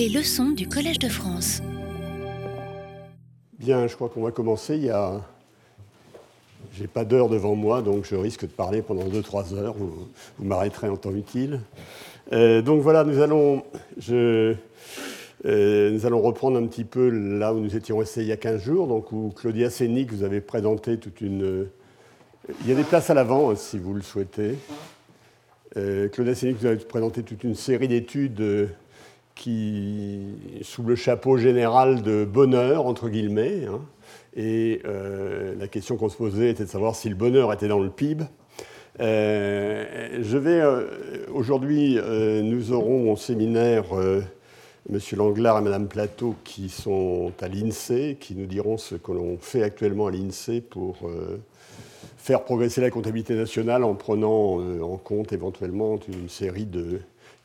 Les leçons du Collège de France. Bien, je crois qu'on va commencer. Il y a... J'ai pas d'heure devant moi, donc je risque de parler pendant 2-3 heures. Vous, m'arrêterez en temps utile. Euh, donc voilà, nous allons, euh, nous allons reprendre un petit peu là où nous étions restés il y a 15 jours, donc où Claudia Sénic vous avez présenté toute une. Il y a des places à l'avant, hein, si vous le souhaitez. Euh, Claudia Sénic vous avez présenté toute une série d'études euh, qui, sous le chapeau général de bonheur, entre guillemets. Hein, et euh, la question qu'on se posait était de savoir si le bonheur était dans le PIB. Euh, je vais euh, aujourd'hui, nous aurons au séminaire M. Langlard et Mme Plateau qui sont à l'INSEE, qui nous diront ce que l'on fait actuellement à l'INSEE pour faire progresser la comptabilité nationale en prenant en compte éventuellement une série de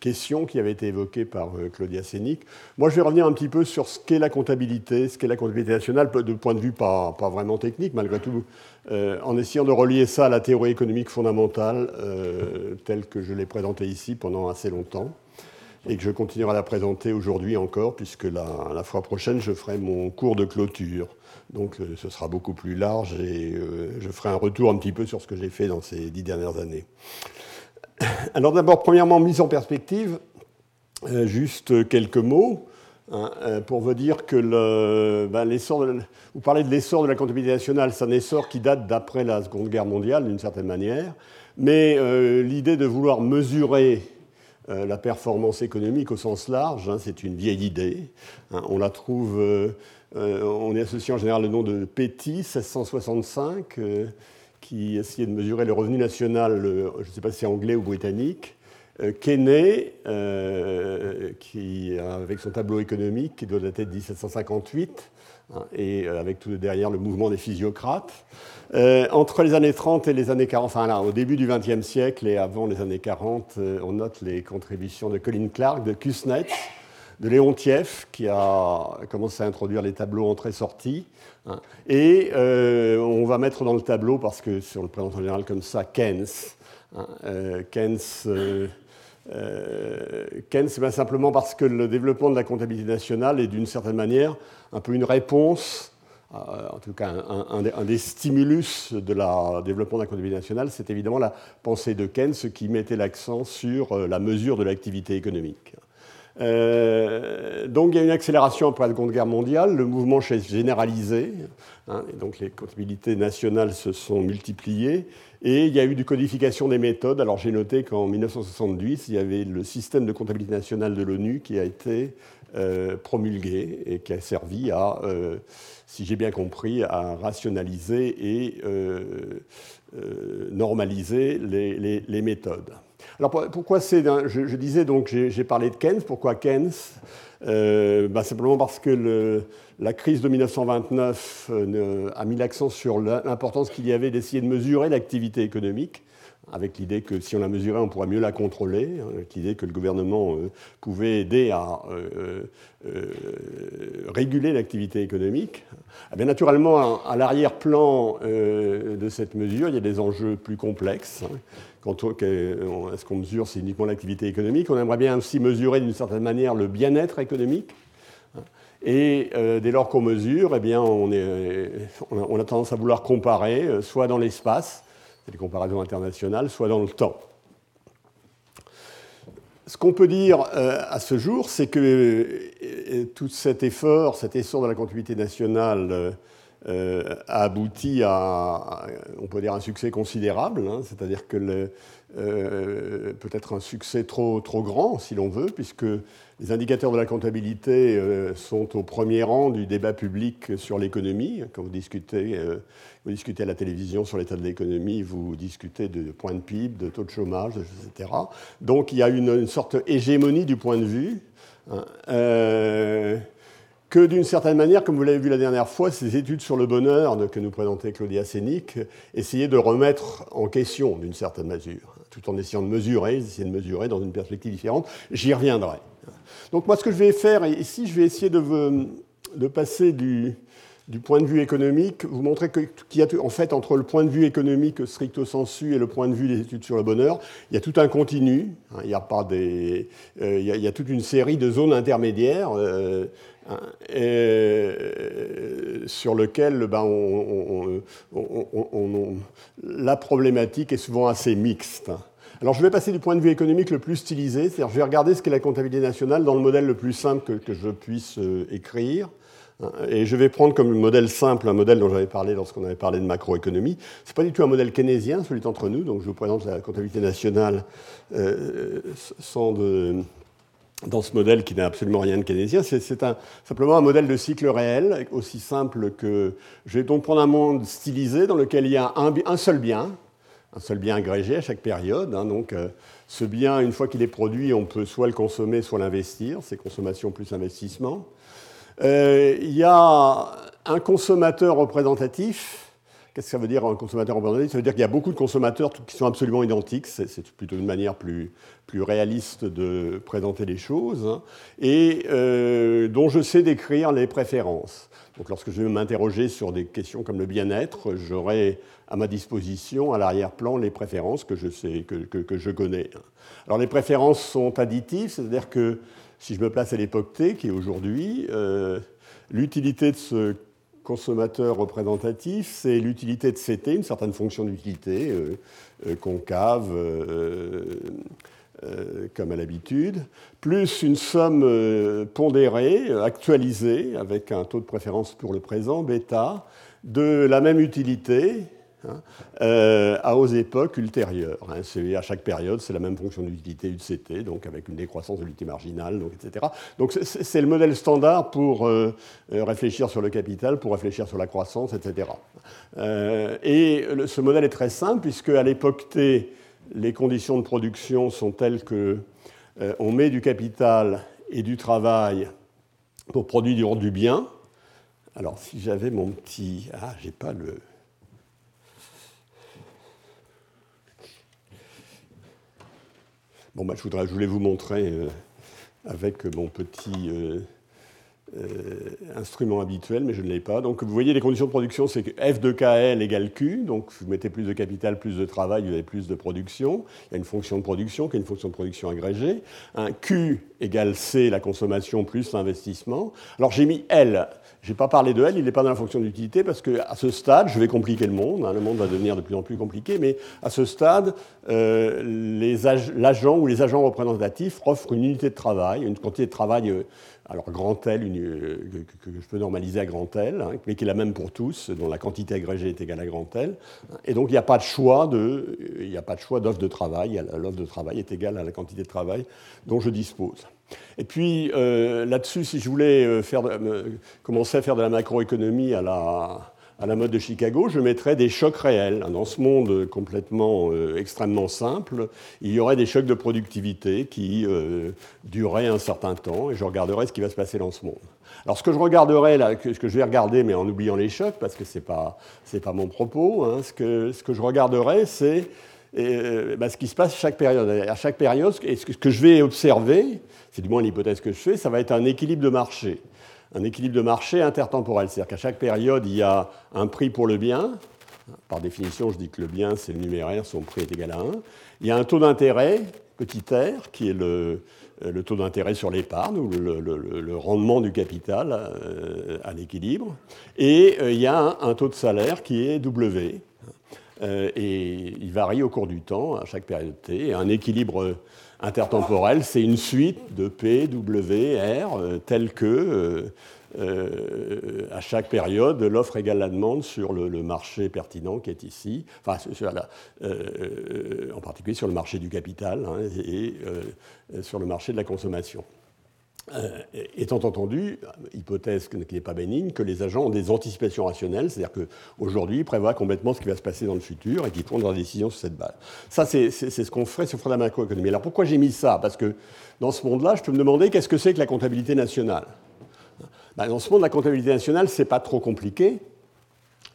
questions qui avaient été évoquées par Claudia Sénic. Moi, je vais revenir un petit peu sur ce qu'est la comptabilité, ce qu'est la comptabilité nationale, de point de vue pas, pas vraiment technique, malgré tout, euh, en essayant de relier ça à la théorie économique fondamentale euh, telle que je l'ai présentée ici pendant assez longtemps et que je continuerai à la présenter aujourd'hui encore, puisque la, fois prochaine, je ferai mon cours de clôture. Donc euh, ce sera beaucoup plus large et euh, je ferai un retour un petit peu sur ce que j'ai fait dans ces dix dernières années. Alors d'abord, premièrement, mise en perspective, euh, juste quelques mots. Hein, pour vous dire que ben, vous parlez de l'essor de la comptabilité nationale, c'est un essor qui date d'après la Seconde Guerre mondiale d'une certaine manière, mais euh, l'idée de vouloir mesurer euh, la performance économique au sens large, hein, c'est une vieille idée. Hein, on la trouve, euh, on est associé en général le nom de Petty, 1665, qui essayait de mesurer le revenu national, je ne sais pas si anglais ou britannique. Euh, Kenney, euh, qui, avec son tableau économique, qui doit dater de 1758, hein, et euh, avec tout derrière le mouvement des physiocrates. entre les années 30 et les années 40, enfin là, au début du XXe siècle et avant les années 40, on note les contributions de Colin Clark, de Kuznets, de Léontiev, qui a commencé à introduire les tableaux entrée-sortie. Hein, et on va mettre dans le tableau, parce que si on le présente en général comme ça, Keynes. Hein, Keynes euh, Ken, c'est bien simplement parce que le développement de la comptabilité nationale est d'une certaine manière un peu une réponse, euh, en tout cas un, des stimulus de la développement de la comptabilité nationale, c'est évidemment la pensée de Ken, ce qui mettait l'accent sur euh, la mesure de l'activité économique. Euh, donc il y a une accélération après la Seconde Guerre mondiale, le mouvement s'est généralisé, hein, et donc les comptabilités nationales se sont multipliées, et il y a eu du codification des méthodes. Alors j'ai noté qu'en 1970, il y avait le système de comptabilité nationale de l'ONU qui a été euh, promulgué et qui a servi à, euh, si j'ai bien compris, à rationaliser et euh, euh normaliser les, les, les méthodes. Alors pourquoi c'est. Je, je, disais donc, j'ai parlé de Keynes. Pourquoi Keynes? Euh, bah Simplement parce que la crise de 1929 euh, a mis l'accent sur l'importance qu'il y avait d'essayer de mesurer l'activité économique avec l'idée que si on la mesurait, on pourrait mieux la contrôler, hein, avec l'idée que le gouvernement euh, pouvait aider à euh, euh, réguler l'activité économique. Eh bien, naturellement, à, l'arrière-plan de cette mesure, il y a des enjeux plus complexes. Hein. Est-ce qu'on mesure c'est uniquement l'activité économique? On aimerait bien aussi mesurer d'une certaine manière le bien-être économique. Hein. Et dès lors qu'on mesure, eh bien, on, a, tendance à vouloir comparer, soit dans l'espace, des comparaisons internationales, soit dans le temps. Ce qu'on peut dire euh, à ce jour, c'est que tout cet effort, cet essor de la comptabilité nationale euh, a abouti à, on peut dire, un succès considérable, hein, c'est-à-dire que le, euh, peut-être un succès trop, trop grand, si l'on veut, puisque les indicateurs de la comptabilité euh, sont au premier rang du débat public sur l'économie. Quand vous discutez, euh, vous discutez à la télévision sur l'état de l'économie, vous discutez de points de PIB, de taux de chômage, etc. Donc il y a une, sorte d'hégémonie du point de vue. Hein, que d'une certaine manière, comme vous l'avez vu la dernière fois, ces études sur le bonheur que nous présentait Claudia Sénic essayaient de remettre en question d'une certaine mesure, tout en essayant de mesurer, essayer de mesurer dans une perspective différente. J'y reviendrai. Donc moi, ce que je vais faire ici, je vais essayer de, passer du, point de vue économique, vous montrez qu'il y a en fait entre le point de vue économique stricto sensu et le point de vue des études sur le bonheur, il y a tout un continu. Hein, il, y a pas des, euh, il, y a, toute une série de zones intermédiaires euh, euh, sur lesquelles ben, la problématique est souvent assez mixte. Alors je vais passer du point de vue économique le plus stylisé, c'est-à-dire je vais regarder ce qu'est la comptabilité nationale dans le modèle le plus simple que, je puisse écrire. Et je vais prendre comme modèle simple un modèle dont j'avais parlé lorsqu'on avait parlé de macroéconomie. Ce n'est pas du tout un modèle keynésien, celui d'entre nous, donc je vous présente la comptabilité nationale euh, sans de, dans ce modèle qui n'a absolument rien de keynésien. C'est simplement un modèle de cycle réel, aussi simple que... Je vais donc prendre un monde stylisé dans lequel il y a un, seul bien, un seul bien agrégé à chaque période. Hein, donc, euh, ce bien, une fois qu'il est produit, on peut soit le consommer, soit l'investir. C'est consommation plus investissement. Euh, il y a un consommateur représentatif. Qu'est-ce que ça veut dire un consommateur représentatif Ça veut dire qu'il y a beaucoup de consommateurs qui sont absolument identiques. C'est plutôt une manière plus, réaliste de présenter les choses. Hein, et euh, dont je sais décrire les préférences. Donc lorsque je vais m'interroger sur des questions comme le bien-être, j'aurai à ma disposition, à l'arrière-plan, les préférences que je, connais. Alors les préférences sont additives, c'est-à-dire que si je me place à l'époque T, qui est aujourd'hui, euh, l'utilité de ce consommateur représentatif, c'est l'utilité de CT, une certaine fonction d'utilité, euh, euh, concave, comme à l'habitude, plus une somme pondérée, actualisée, avec un taux de préférence pour le présent, bêta, de la même utilité, Hein, euh, à aux époques ultérieures. Hein, à chaque période, c'est la même fonction d'utilité UCT, donc avec une décroissance de l'unité marginale, donc, etc. Donc c'est le modèle standard pour euh, euh, réfléchir sur le capital, pour réfléchir sur la croissance, etc. et ce modèle est très simple, puisque à l'époque T, les conditions de production sont telles que on met du capital et du travail pour produire du bien. Alors si j'avais mon petit... Ah, j'ai pas le... Bon, bah, je, voulais vous montrer euh, avec mon petit euh, instrument habituel, mais je ne l'ai pas. Donc vous voyez, les conditions de production, c'est que F de KL égale Q. Donc vous mettez plus de capital, plus de travail, vous avez plus de production. Il y a une fonction de production qui est une fonction de production agrégée. Un Q égale C, la consommation plus l'investissement. Alors j'ai mis L. Je n'ai pas parlé de L, il n'est pas dans la fonction d'utilité parce qu'à ce stade, je vais compliquer le monde, hein, le monde va devenir de plus en plus compliqué, mais à ce stade, euh, l'agent ou les agents représentatifs offrent une unité de travail, une quantité de travail, euh, alors grand L, que, je peux normaliser à grand L, hein, mais qui est la même pour tous, dont la quantité agrégée est égale à grand L. Et donc il n'y a pas de choix de, d'offre de travail, l'offre de travail est égale à la quantité de travail dont je dispose. Et puis euh, là-dessus, si je voulais euh, commencer à faire de la macroéconomie à la, à la mode de Chicago, je mettrais des chocs réels. Dans ce monde complètement euh, extrêmement simple, il y aurait des chocs de productivité qui dureraient un certain temps, et je regarderais ce qui va se passer dans ce monde. Alors ce que je regarderais, là, ce que je vais regarder, mais en oubliant les chocs, parce que ce n'est pas, pas mon propos, hein, ce, que, ce que je regarderais, c'est bah, ce qui se passe chaque période. À chaque période, ce que je vais observer, c'est du moins l'hypothèse que je fais, ça va être un équilibre de marché. Un équilibre de marché intertemporel. C'est-à-dire qu'à chaque période, il y a un prix pour le bien. Par définition, je dis que le bien, c'est le numéraire, son prix est égal à 1. Il y a un taux d'intérêt, petit r, qui est le, taux d'intérêt sur l'épargne, ou le, rendement du capital euh, à l'équilibre. Et euh, il y a un, taux de salaire qui est W. Euh, et il varie au cours du temps, à chaque période T. un équilibre intertemporel, c'est une suite de P, W, R, euh, telle que, euh, euh, à chaque période, l'offre égale la demande sur le, marché pertinent qui est ici, en particulier sur le marché du capital hein, et sur le marché de la consommation. Euh, étant entendu, hypothèse qui n'est pas bénigne, que les agents ont des anticipations rationnelles, c'est-à-dire qu'aujourd'hui, ils prévoient complètement ce qui va se passer dans le futur et qu'ils prennent leurs décisions sur cette base. Ça, c'est ce qu'on ferait sur la macroéconomie. Alors pourquoi j'ai mis ça? Parce que dans ce monde-là, je peux me demander qu'est-ce que c'est que la comptabilité nationale? Ben, Dans ce monde, la comptabilité nationale, c'est pas trop compliqué.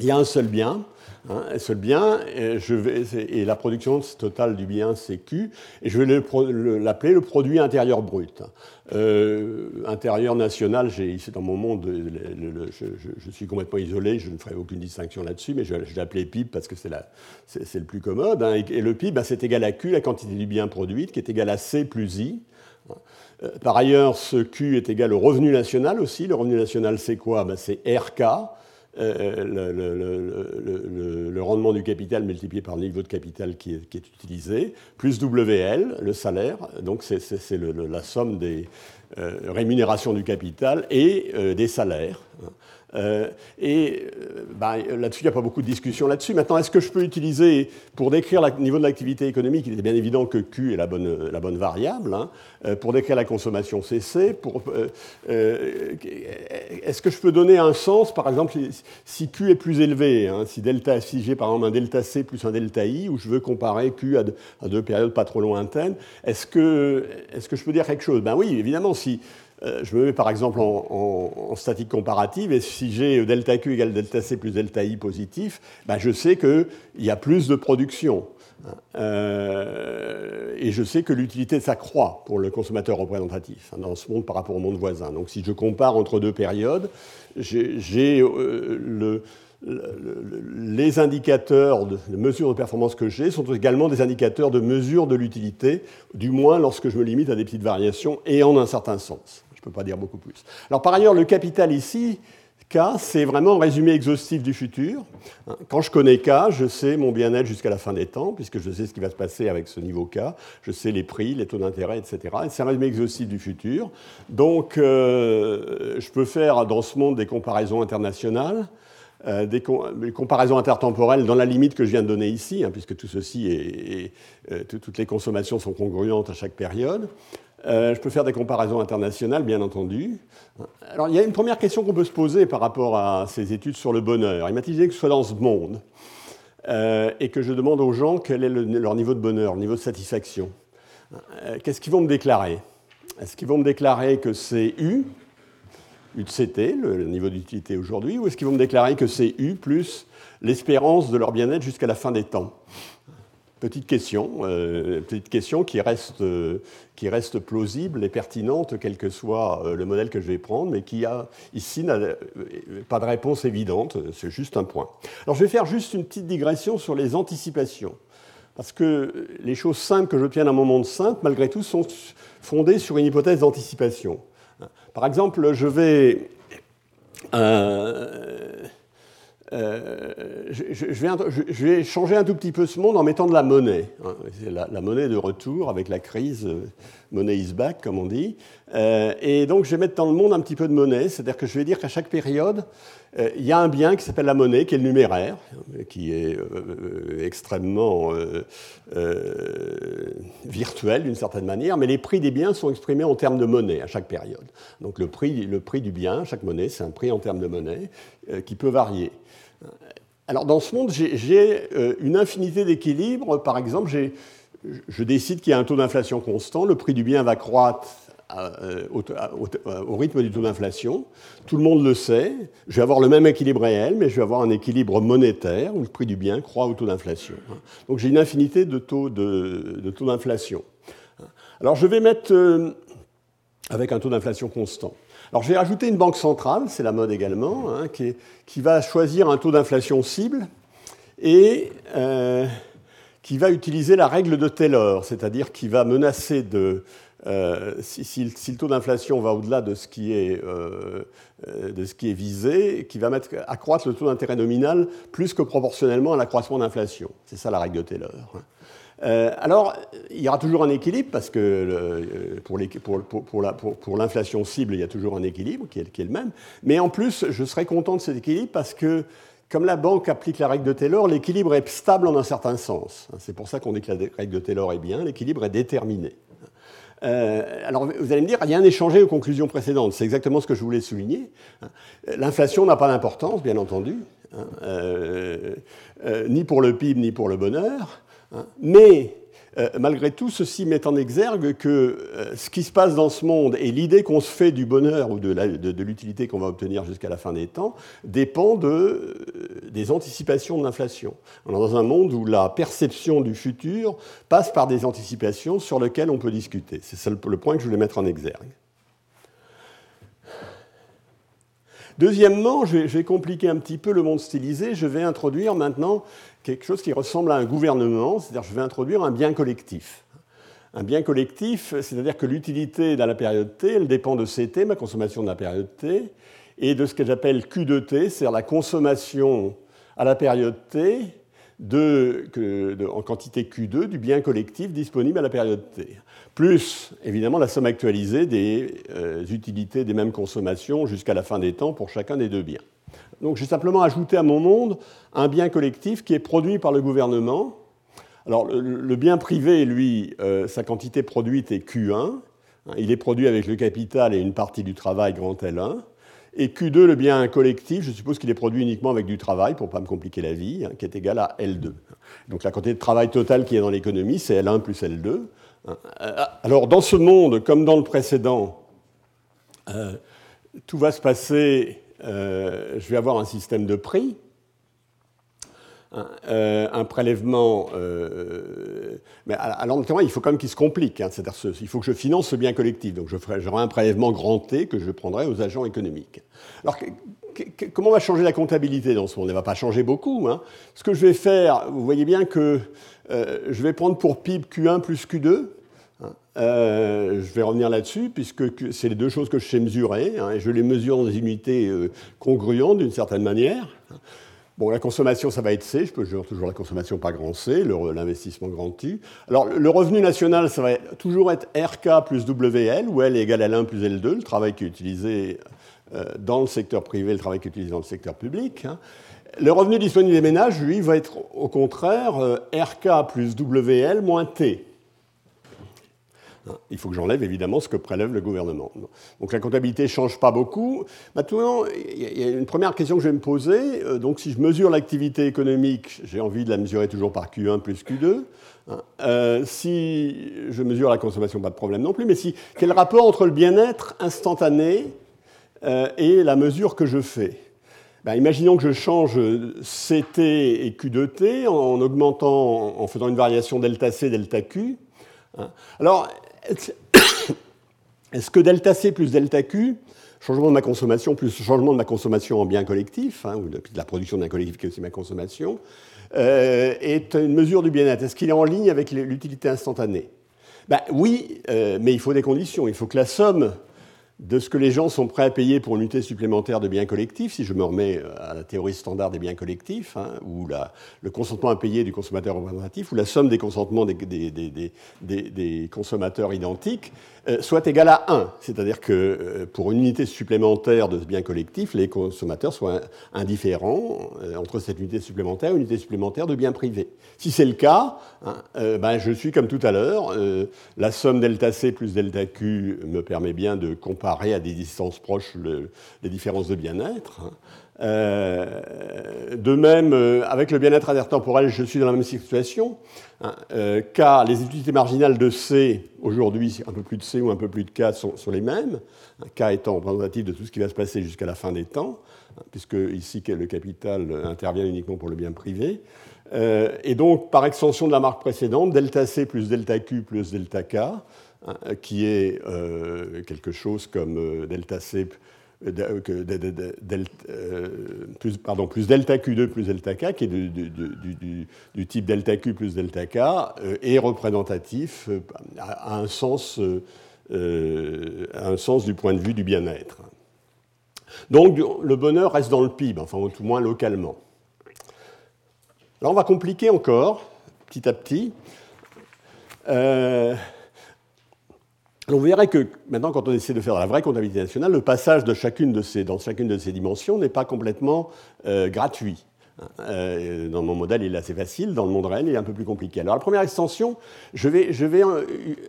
Il y a un seul bien, Hein, seul bien, et, la production totale du bien, c'est Q, et je vais l'appeler le, produit intérieur brut. Euh, intérieur national, c'est dans mon monde, je, suis complètement isolé, je ne ferai aucune distinction là-dessus, mais je, je PIB parce que c'est le plus commode. Hein, et, le PIB, ben, c'est égal à Q, la quantité du bien produit, qui est égal à C plus I. Euh, par ailleurs, ce Q est égal au revenu national aussi. Le revenu national, c'est quoi? Ben, C'est RK. Euh, le, rendement du capital multiplié par le niveau de capital qui est, utilisé, plus WL, le salaire, donc c'est la somme des euh, rémunérations du capital et euh, des salaires. Euh, et euh, bah, là-dessus, il n'y a pas beaucoup de discussion là-dessus. Maintenant, est-ce que je peux utiliser, pour décrire le niveau de l'activité économique, il est bien évident que Q est la bonne, variable, hein, euh, pour décrire la consommation CC, est-ce que je peux donner un sens, par exemple, si Q est plus élevé, hein, si, delta, si j'ai par exemple un delta C plus un delta I, où je veux comparer Q à, deux périodes pas trop lointaines, est-ce que, est -ce que je peux dire quelque chose? Ben oui, évidemment, si je me mets par exemple en, statique comparative, et si j'ai delta Q égale delta C plus delta I positif, ben je sais qu'il y a plus de production. Euh, et je sais que l'utilité s'accroît pour le consommateur représentatif hein, dans ce monde par rapport au monde voisin. Donc si je compare entre deux périodes, euh, les indicateurs de, de, mesure de performance que j'ai sont également des indicateurs de mesure de l'utilité, du moins lorsque je me limite à des petites variations et en un certain sens. Je ne peux pas dire beaucoup plus. Alors par ailleurs, le capital ici, K, c'est vraiment un résumé exhaustif du futur. Quand je connais K, je sais mon bien-être jusqu'à la fin des temps, puisque je sais ce qui va se passer avec ce niveau K, je sais les prix, les taux d'intérêt, etc. Et c'est un résumé exhaustif du futur. Donc, euh, je peux faire dans ce monde des comparaisons internationales. Euh, des, comparaisons intertemporelles dans la limite que je viens de donner ici, hein, puisque tout ceci est, euh, toutes les consommations sont congruentes à chaque période. Euh, je peux faire des comparaisons internationales, bien entendu. Alors, il y a une première question qu'on peut se poser par rapport à ces études sur le bonheur. Imaginez que je sois dans ce monde euh, et que je demande aux gens quel est leur niveau de bonheur, niveau de satisfaction. Euh, qu'est-ce qu'ils vont me déclarer? Est-ce qu'ils vont me déclarer que c'est U, U de CT, le niveau d'utilité aujourd'hui, ou est-ce qu'ils vont me déclarer que c'est U plus l'espérance de leur bien-être jusqu'à la fin des temps? Petite question, euh, petite question qui reste, euh, qui reste plausible et pertinente, quel que soit euh, le modèle que je vais prendre, mais qui a ici n'a pas de réponse évidente, c'est juste un point. Alors je vais faire juste une petite digression sur les anticipations, parce que les choses simples que j'obtiens dans mon monde simple, malgré tout, sont fondées sur une hypothèse d'anticipation. Par exemple, je vais euh, je, vais changer un tout petit peu ce monde en mettant de la monnaie. Hein. La, monnaie de retour avec la crise, euh, money is back, comme on dit. Euh, et donc, je vais mettre dans le monde un petit peu de monnaie, c'est-à-dire que je vais dire qu'à chaque période, il y a un bien qui s'appelle la monnaie, qui est le numéraire, qui est extrêmement virtuel d'une certaine manière, mais les prix des biens sont exprimés en termes de monnaie à chaque période. Donc, le prix, le prix du bien, chaque monnaie, c'est un prix en termes de monnaie qui peut varier. Alors dans ce monde, j'ai euh, une infinité d'équilibres. Par exemple, je décide qu'il y a un taux d'inflation constant, le prix du bien va croître euh, au, rythme du taux d'inflation. Tout le monde le sait. Je vais avoir le même équilibre réel, mais je vais avoir un équilibre monétaire où le prix du bien croît au taux d'inflation. Donc j'ai une infinité de taux d'inflation. Alors je vais mettre euh, avec un taux d'inflation constant. Alors j'ai rajouté une banque centrale, c'est la mode également, hein, qui, va choisir un taux d'inflation cible et euh, qui va utiliser la règle de Taylor, c'est-à-dire qui va menacer de, euh, si, le taux d'inflation va au-delà de, ce qui est, euh, de ce qui est visé, qui va mettre, accroître le taux d'intérêt nominal plus que proportionnellement à l'accroissement d'inflation. C'est ça la règle de Taylor. Hein. Euh, alors, il y aura toujours un équilibre, parce que euh, pour, l'inflation cible, il y a toujours un équilibre qui est, le même. Mais en plus, je serais content de cet équilibre parce que, comme la banque applique la règle de Taylor, l'équilibre est stable en un certain sens. C'est pour ça qu'on dit que la règle de Taylor est bien, l'équilibre est déterminé. Euh, alors, vous allez me dire, rien n'est changé aux conclusions précédentes. C'est exactement ce que je voulais souligner. L'inflation n'a pas d'importance, bien entendu, hein, ni pour le PIB, ni pour le bonheur. Hein. Mais malgré tout, ceci met en exergue que ce qui se passe dans ce monde et l'idée qu'on se fait du bonheur ou de l'utilité qu'on va obtenir jusqu'à la fin des temps dépend de, des anticipations de l'inflation. On est dans un monde où la perception du futur passe par des anticipations sur lesquelles on peut discuter. C'est le point que je voulais mettre en exergue. Deuxièmement, je vais, compliquer un petit peu le monde stylisé. Je vais introduire maintenant quelque chose qui ressemble à un gouvernement, c'est-à-dire je vais introduire un bien collectif. Un bien collectif, c'est-à-dire que l'utilité dans la période T, elle dépend de CT, ma consommation de la période T, et de ce que j'appelle Q de T, c'est-à-dire la consommation à la période T en quantité Q2 du bien collectif disponible à la période T plus évidemment la somme actualisée des euh, utilités des mêmes consommations jusqu'à la fin des temps pour chacun des deux biens. Donc j'ai simplement ajouté à mon monde un bien collectif qui est produit par le gouvernement. Alors le, bien privé, lui, euh, sa quantité produite est Q1. Il est produit avec le capital et une partie du travail grand L1. Et Q2, le bien collectif, je suppose qu'il est produit uniquement avec du travail, pour ne pas me compliquer la vie, hein, qui est égal à L2. Donc la quantité de travail totale qui est dans l'économie, c'est L1 plus L2. Alors, dans ce monde, comme dans le précédent, euh, tout va se passer, euh, je vais avoir un système de prix, euh, un prélèvement, mais alors il faut quand même qu'il se complique, hein, c'est-à-dire il faut que je finance ce bien collectif, donc j'aurai un prélèvement grand T que je prendrai aux agents économiques. Alors comment va changer la comptabilité dans ce monde? Elle ne va pas changer beaucoup. Hein. Ce que je vais faire, vous voyez bien que euh, je vais prendre pour PIB Q1 plus Q2. Hein. Euh, je vais revenir là-dessus, puisque c'est les deux choses que je sais mesurer, hein, et je les mesure dans des unités euh, congruentes d'une certaine manière. Bon, la consommation, ça va être C, je peux toujours la consommation par grand C, l'investissement grand T. Alors, le revenu national, ça va toujours être RK plus WL, où L est égal à L1 plus L2, le travail qui est utilisé dans le secteur privé, le travail qui est utilisé dans le secteur public. Le revenu disponible des ménages, lui, va être au contraire euh, RK plus WL moins T. Il faut que j'enlève évidemment ce que prélève le gouvernement. Donc la comptabilité ne change pas beaucoup. Maintenant, il y a une première question que je vais me poser. Euh, donc si je mesure l'activité économique, j'ai envie de la mesurer toujours par Q1 plus Q2. Hein. Euh, si je mesure la consommation, pas de problème non plus. Mais si, quel rapport entre le bien-être instantané et la mesure que je fais? Ben, imaginons que je change CT et Q de T en augmentant, en faisant une variation delta C, delta Q. Hein. Alors, est-ce que delta C plus delta Q, changement de ma consommation plus changement de ma consommation en bien collectif, hein, ou de, la production d'un collectif qui est aussi ma consommation, euh, est une mesure du bien-être? Est-ce qu'il est en ligne avec l'utilité instantanée? Ben, Oui, euh, mais il faut des conditions. Il faut que la somme de ce que les gens sont prêts à payer pour une unité supplémentaire de biens collectifs, si je me remets euh, à la théorie standard des biens collectifs, hein, ou le consentement à payer du consommateur représentatif, ou la somme des consentements des, consommateurs identiques, soit égal à 1. C'est-à-dire que euh, pour une unité supplémentaire de ce bien collectif, les consommateurs soient indifférents euh, entre cette unité supplémentaire et une unité supplémentaire de biens privés. Si c'est le cas, hein, ben, je suis comme tout à l'heure. la somme delta C plus delta Q me permet bien de comparer à des distances proches les différences de bien-être. Euh, de même, euh, avec le bien-être intertemporel, je suis dans la même situation, hein, euh, car les utilités marginales de C, aujourd'hui, un peu plus de C ou un peu plus de K sont, les mêmes, hein, K étant représentatif de tout ce qui va se passer jusqu'à la fin des temps, hein, puisque ici le capital intervient uniquement pour le bien privé. et donc, par extension de la marque précédente, delta C plus delta Q plus delta K, qui est quelque chose comme delta C plus, pardon, plus delta Q2 plus delta K, qui est du, type delta Q plus delta K, euh, est représentatif à, un sens, un sens du point de vue du bien-être. Donc le bonheur reste dans le PIB, enfin au tout moins localement. Alors on va compliquer encore, petit à petit. On verrait que maintenant, quand on essaie de faire la vraie comptabilité nationale, le passage dans chacune de ces dimensions n'est pas complètement euh, gratuit. Euh, dans mon modèle, il est assez facile. Dans le monde réel, il est un peu plus compliqué. Alors, la première extension, je vais, je vais euh,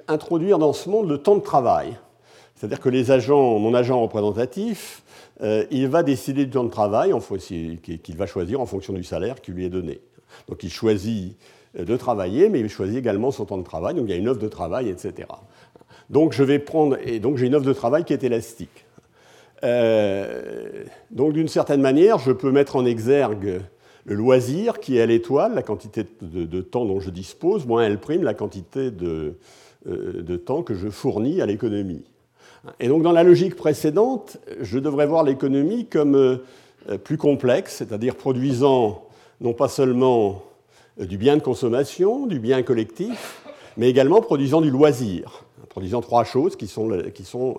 introduire dans ce monde le temps de travail. C'est-à-dire que les agents, mon agent représentatif, il va décider du temps de travail qu'il va choisir en fonction du salaire qui lui est donné. Donc, il choisit de travailler, mais il choisit également son temps de travail, donc il y a une offre de travail, etc. Donc je vais prendre, et donc j'ai une offre de travail qui est élastique. donc d'une certaine manière, je peux mettre en exergue le loisir qui est à l'étoile, la quantité de, temps dont je dispose, moins L', la quantité de, de temps que je fournis à l'économie. Et donc dans la logique précédente, je devrais voir l'économie comme euh, plus complexe, c'est-à-dire produisant non pas seulement euh, du bien de consommation, du bien collectif, mais également produisant du loisir, produisant trois choses qui sont, qui sont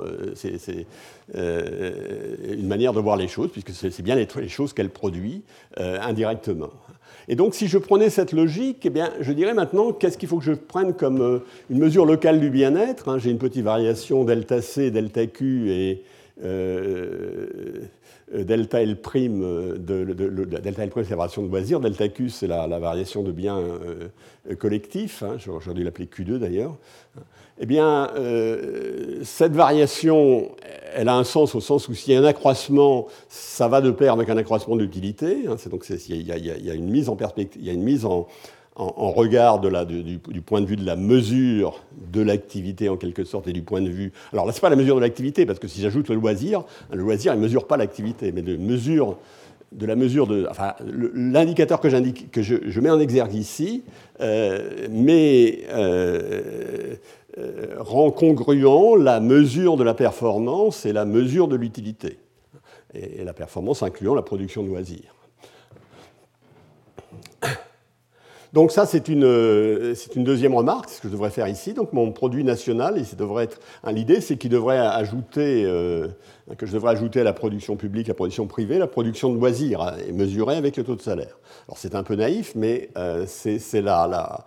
euh, une manière de voir les choses, puisque c'est bien les, choses qu'elle produit indirectement. Et donc, si je prenais cette logique, eh bien, je dirais maintenant, qu'est-ce qu'il faut que je prenne comme euh, une mesure locale du bien-être hein? J'ai une petite variation delta C, delta Q et euh, euh, delta L', de, delta L', c'est la variation de loisir, delta Q, c'est la, variation de bien collectif, hein, j'aurais dû l'appeler Q2 d'ailleurs. Eh bien, cette variation, elle a un sens au sens où s'il y a un accroissement, ça va de pair avec un accroissement d'utilité. Hein, donc il y, a une mise en perspective, il y a une mise en, regard du, point de vue de la mesure de l'activité en quelque sorte et du point de vue. Alors là, c'est pas la mesure de l'activité parce que si j'ajoute le loisir, le loisir, il mesure pas l'activité, mais de mesure de la mesure de. Enfin, l'indicateur que, je, mets en exergue ici, euh, mais. Euh, euh, rend congruent la mesure de la performance et la mesure de l'utilité. Et, la performance incluant la production de loisirs. Donc ça, c'est une, euh, une, deuxième remarque, ce que je devrais faire ici. Donc mon produit national, et devrait être, l'idée, c'est qu'il devrait ajouter, euh, que je devrais ajouter à la production publique, la production privée, la production de loisirs, hein, et mesurer avec le taux de salaire. Alors c'est un peu naïf, mais euh, c'est la, la,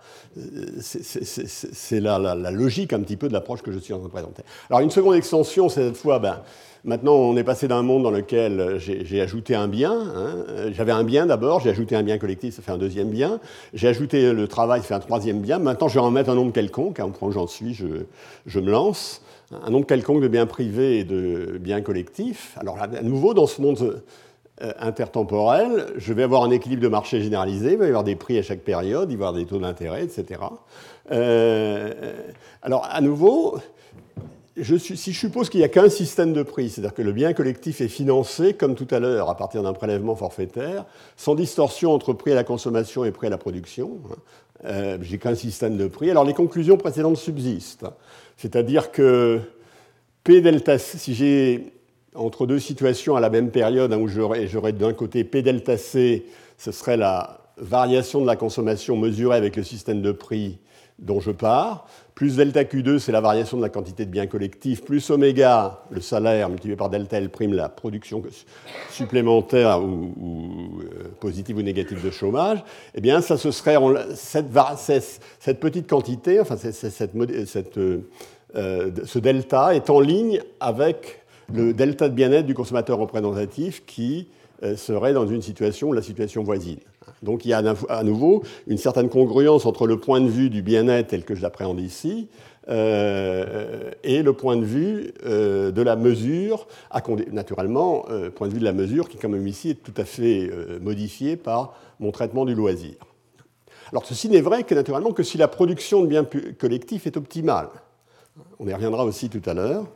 la, la, logique un petit peu de l'approche que je suis en train de présenter. Alors une seconde extension, cette fois, ben, Maintenant, on est passé d'un monde dans lequel j'ai ajouté un bien. Hein. J'avais un bien d'abord, j'ai ajouté un bien collectif, ça fait un deuxième bien. J'ai ajouté le travail, ça fait un troisième bien. Maintenant, je vais en mettre un nombre quelconque. Hein, au point où j'en suis, je, je, me lance. Un nombre quelconque de biens privés et de biens collectifs. Alors, à nouveau, dans ce monde euh, intertemporel, je vais avoir un équilibre de marché généralisé, il va y avoir des prix à chaque période, il va y avoir des taux d'intérêt, etc. Euh, alors, à nouveau, si je suppose qu'il n'y a qu'un système de prix, c'est-à-dire que le bien collectif est financé, comme tout à l'heure, à partir d'un prélèvement forfaitaire, sans distorsion entre prix à la consommation et prix à la production, hein, euh, j'ai qu'un système de prix. Alors les conclusions précédentes subsistent. C'est-à-dire que P delta, si j'ai entre deux situations à la même période, hein, où j'aurais d'un côté P delta C, ce serait la variation de la consommation mesurée avec le système de prix dont je pars, plus delta Q2, c'est la variation de la quantité de biens collectifs, plus oméga, le salaire, multiplié par delta L', la production supplémentaire ou, euh, positive ou négative de chômage, eh bien, ça ce serait cette, cette petite quantité, enfin, euh, euh, ce delta est en ligne avec le delta de bien-être du consommateur représentatif qui serait dans une situation, la situation voisine. Donc il y a à nouveau une certaine congruence entre le point de vue du bien-être tel que je l'appréhende ici euh, et le point de vue euh, de la mesure, naturellement, euh, point de vue de la mesure qui, comme ici, est tout à fait modifié par mon traitement du loisir. Alors ceci n'est vrai que naturellement que si la production de biens collectifs est optimale. On y reviendra aussi tout à l'heure.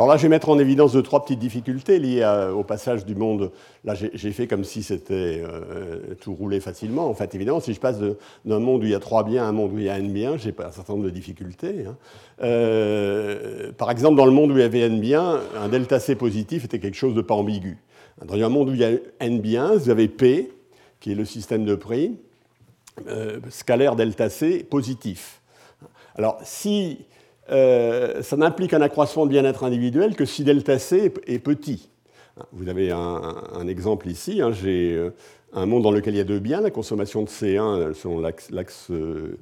Alors là, je vais mettre en évidence deux, trois petites difficultés liées au passage du monde. Là, j'ai fait comme si c'était euh, tout roulé facilement. En fait, évidemment, si je passe d'un monde où il y a trois biens à un monde où il y a n biens, j'ai un certain nombre de difficultés. Hein. Euh, par exemple, dans le monde où il y avait n biens, un delta C positif était quelque chose de pas ambigu. Dans un monde où il y a n biens, vous avez P, qui est le système de prix, euh, scalaire delta C positif. Alors, si euh, ça n'implique un accroissement de bien-être individuel que si delta C est, petit. Vous avez un, exemple ici. Hein, J'ai euh, un monde dans lequel il y a deux biens, la consommation de C1 selon l'axe euh,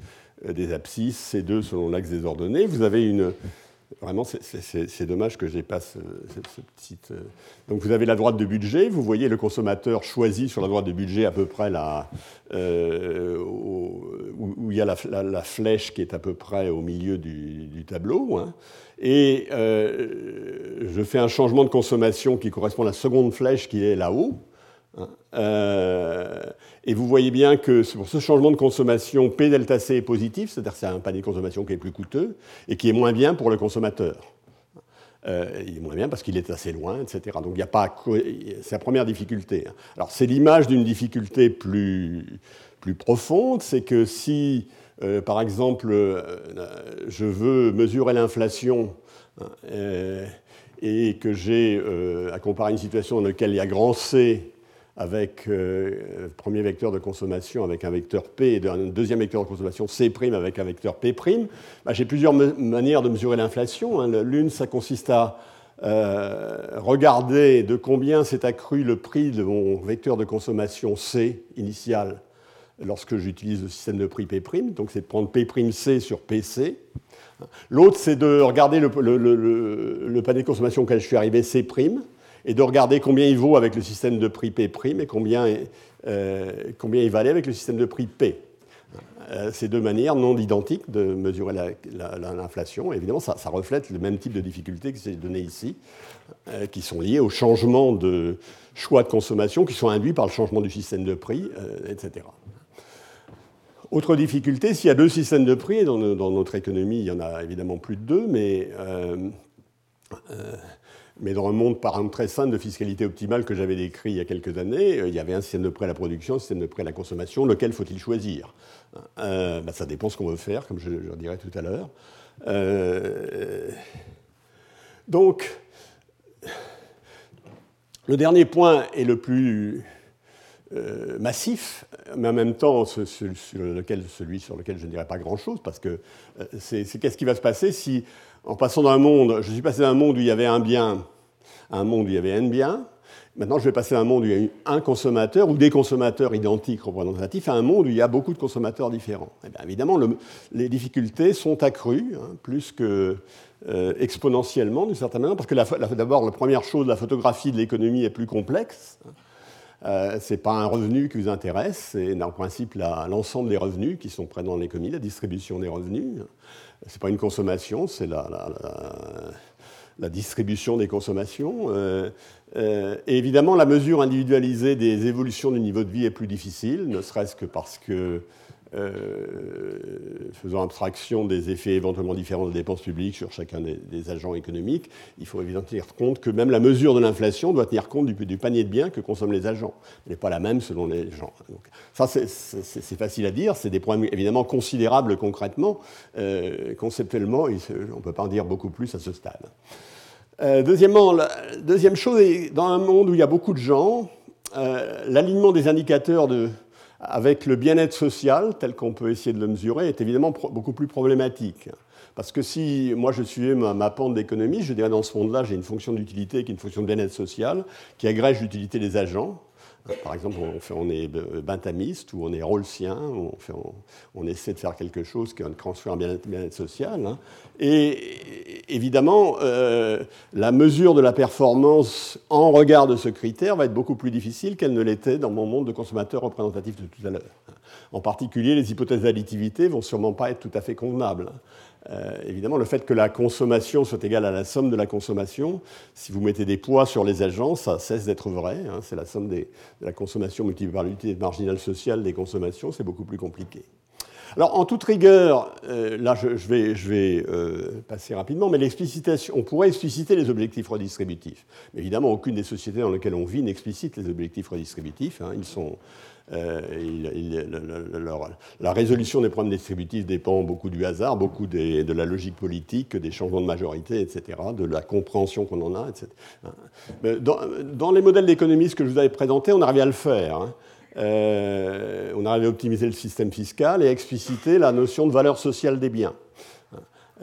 des abscisses, C2 selon l'axe des ordonnées. Vous avez une, Vraiment, c'est dommage que je pas ce, petite. Euh, donc, vous avez la droite de budget. Vous voyez le consommateur choisi sur la droite de budget à peu près là, euh, où, il y a la, flèche qui est à peu près au milieu du, tableau. Hein. Et euh, je fais un changement de consommation qui correspond à la seconde flèche qui est là-haut. Hein. et vous voyez bien que pour ce changement de consommation, P delta C est positif, c'est-à-dire que c'est un panier de consommation qui est plus coûteux et qui est moins bien pour le consommateur. Euh, il est moins bien parce qu'il est assez loin, etc. Donc il n'y a pas. C'est la première difficulté. Hein. Alors c'est l'image d'une difficulté plus, plus profonde, c'est que si, euh, par exemple, euh, je veux mesurer l'inflation hein, et que j'ai à comparer une situation dans laquelle il y a grand C avec euh, premier vecteur de consommation avec un vecteur P et un deuxième vecteur de consommation C' avec un vecteur P', bah, j'ai plusieurs manières de mesurer l'inflation. Hein. L'une, ça consiste à euh, regarder de combien s'est accru le prix de mon vecteur de consommation C initial lorsque j'utilise le système de prix P', donc c'est de prendre P'C sur PC. L'autre, c'est de regarder le, le, panier de consommation auquel je suis arrivé C', et de regarder combien il vaut avec le système de prix P' et combien, euh, combien il valait avec le système de prix P. Euh, ces deux manières non identiques de mesurer l'inflation. Évidemment, ça, reflète le même type de difficultés que j'ai donné ici, euh, qui sont liées au changement de choix de consommation qui sont induits par le changement du système de prix, etc. Autre difficulté, s'il y a deux systèmes de prix, et dans, dans, notre économie, il y en a évidemment plus de deux, mais mais dans un monde par exemple très simple de fiscalité optimale que j'avais décrit il y a quelques années, euh, il y avait un système de prêt à la production, un système de prêt à la consommation. Lequel faut-il choisir? Bah, Ça dépend ce qu'on veut faire, comme je, le dirai tout à l'heure. Euh, donc, le dernier point est le plus massif, mais en même temps celui sur lequel je ne dirai pas grand-chose, parce que c'est qu'est-ce qui va se passer si en passant d'un monde, je suis passé d'un monde où il y avait un bien à un monde où il y avait n biens. Maintenant, je vais passer d'un monde où il y a un consommateur ou des consommateurs identiques représentatifs à un monde où il y a beaucoup de consommateurs différents. Eh bien, évidemment, les difficultés sont accrues, hein, plus que euh, exponentiellement d'une certaine manière, parce que d'abord, la première chose, la photographie de l'économie est plus complexe. Euh, ce n'est pas un revenu qui vous intéresse, c'est en principe l'ensemble des revenus qui sont présents dans l'économie, la distribution des revenus. Ce n'est pas une consommation, c'est la, la, distribution des consommations. Euh, euh, et évidemment, la mesure individualisée des évolutions du niveau de vie est plus difficile, ne serait-ce que parce que euh, faisant abstraction des effets éventuellement différents de dépenses publiques sur chacun des, agents économiques, il faut évidemment tenir compte que même la mesure de l'inflation doit tenir compte du, panier de biens que consomment les agents. Elle n'est pas la même selon les gens. Donc, ça, c'est facile à dire. C'est des problèmes évidemment considérables concrètement. Euh, conceptuellement, on ne peut pas en dire beaucoup plus à ce stade. Euh, deuxièmement, la deuxième chose, dans un monde où il y a beaucoup de gens, l'alignement des indicateurs de, avec le bien-être social, tel qu'on peut essayer de le mesurer, est évidemment beaucoup plus problématique. Parce que si moi je suivais ma, pente d'économie, je dirais dans ce monde-là, j'ai une fonction d'utilité qui est une fonction de bien-être social, qui agrège l'utilité des agents, par exemple, on, est bentamiste ou on est rawlsien, on, essaie de faire quelque chose qui construit un bien-être social. Hein. Et évidemment, euh, la mesure de la performance en regard de ce critère va être beaucoup plus difficile qu'elle ne l'était dans mon monde de consommateur représentatif de tout à l'heure. En particulier, les hypothèses d'additivité vont sûrement pas être tout à fait convenables. Euh, évidemment, le fait que la consommation soit égale à la somme de la consommation, si vous mettez des poids sur les agents, ça cesse d'être vrai. Hein. c'est la somme de la consommation multipliée par l'unité marginale sociale des consommations, c'est beaucoup plus compliqué. Alors, en toute rigueur, euh, là je, vais, euh, passer rapidement, mais on pourrait expliciter les objectifs redistributifs. Évidemment, aucune des sociétés dans lesquelles on vit n'explicite les objectifs redistributifs. Hein. ils sont euh, la résolution des problèmes distributifs dépend beaucoup du hasard, beaucoup de la logique politique, des changements de majorité, etc., de la compréhension qu'on en a, etc. Dans, les modèles d'économie que je vous avais présentés, on arrivait à le faire. Hein. Euh, on arrivait à optimiser le système fiscal et à expliciter la notion de valeur sociale des biens.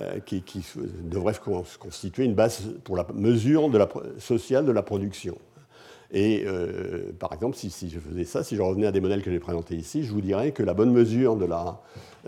Euh, qui, devrait constituer une base pour la mesure sociale de la production. Et euh, par exemple, si, je faisais ça, si je revenais à des modèles que j'ai présentés ici, je vous dirais que la bonne mesure de la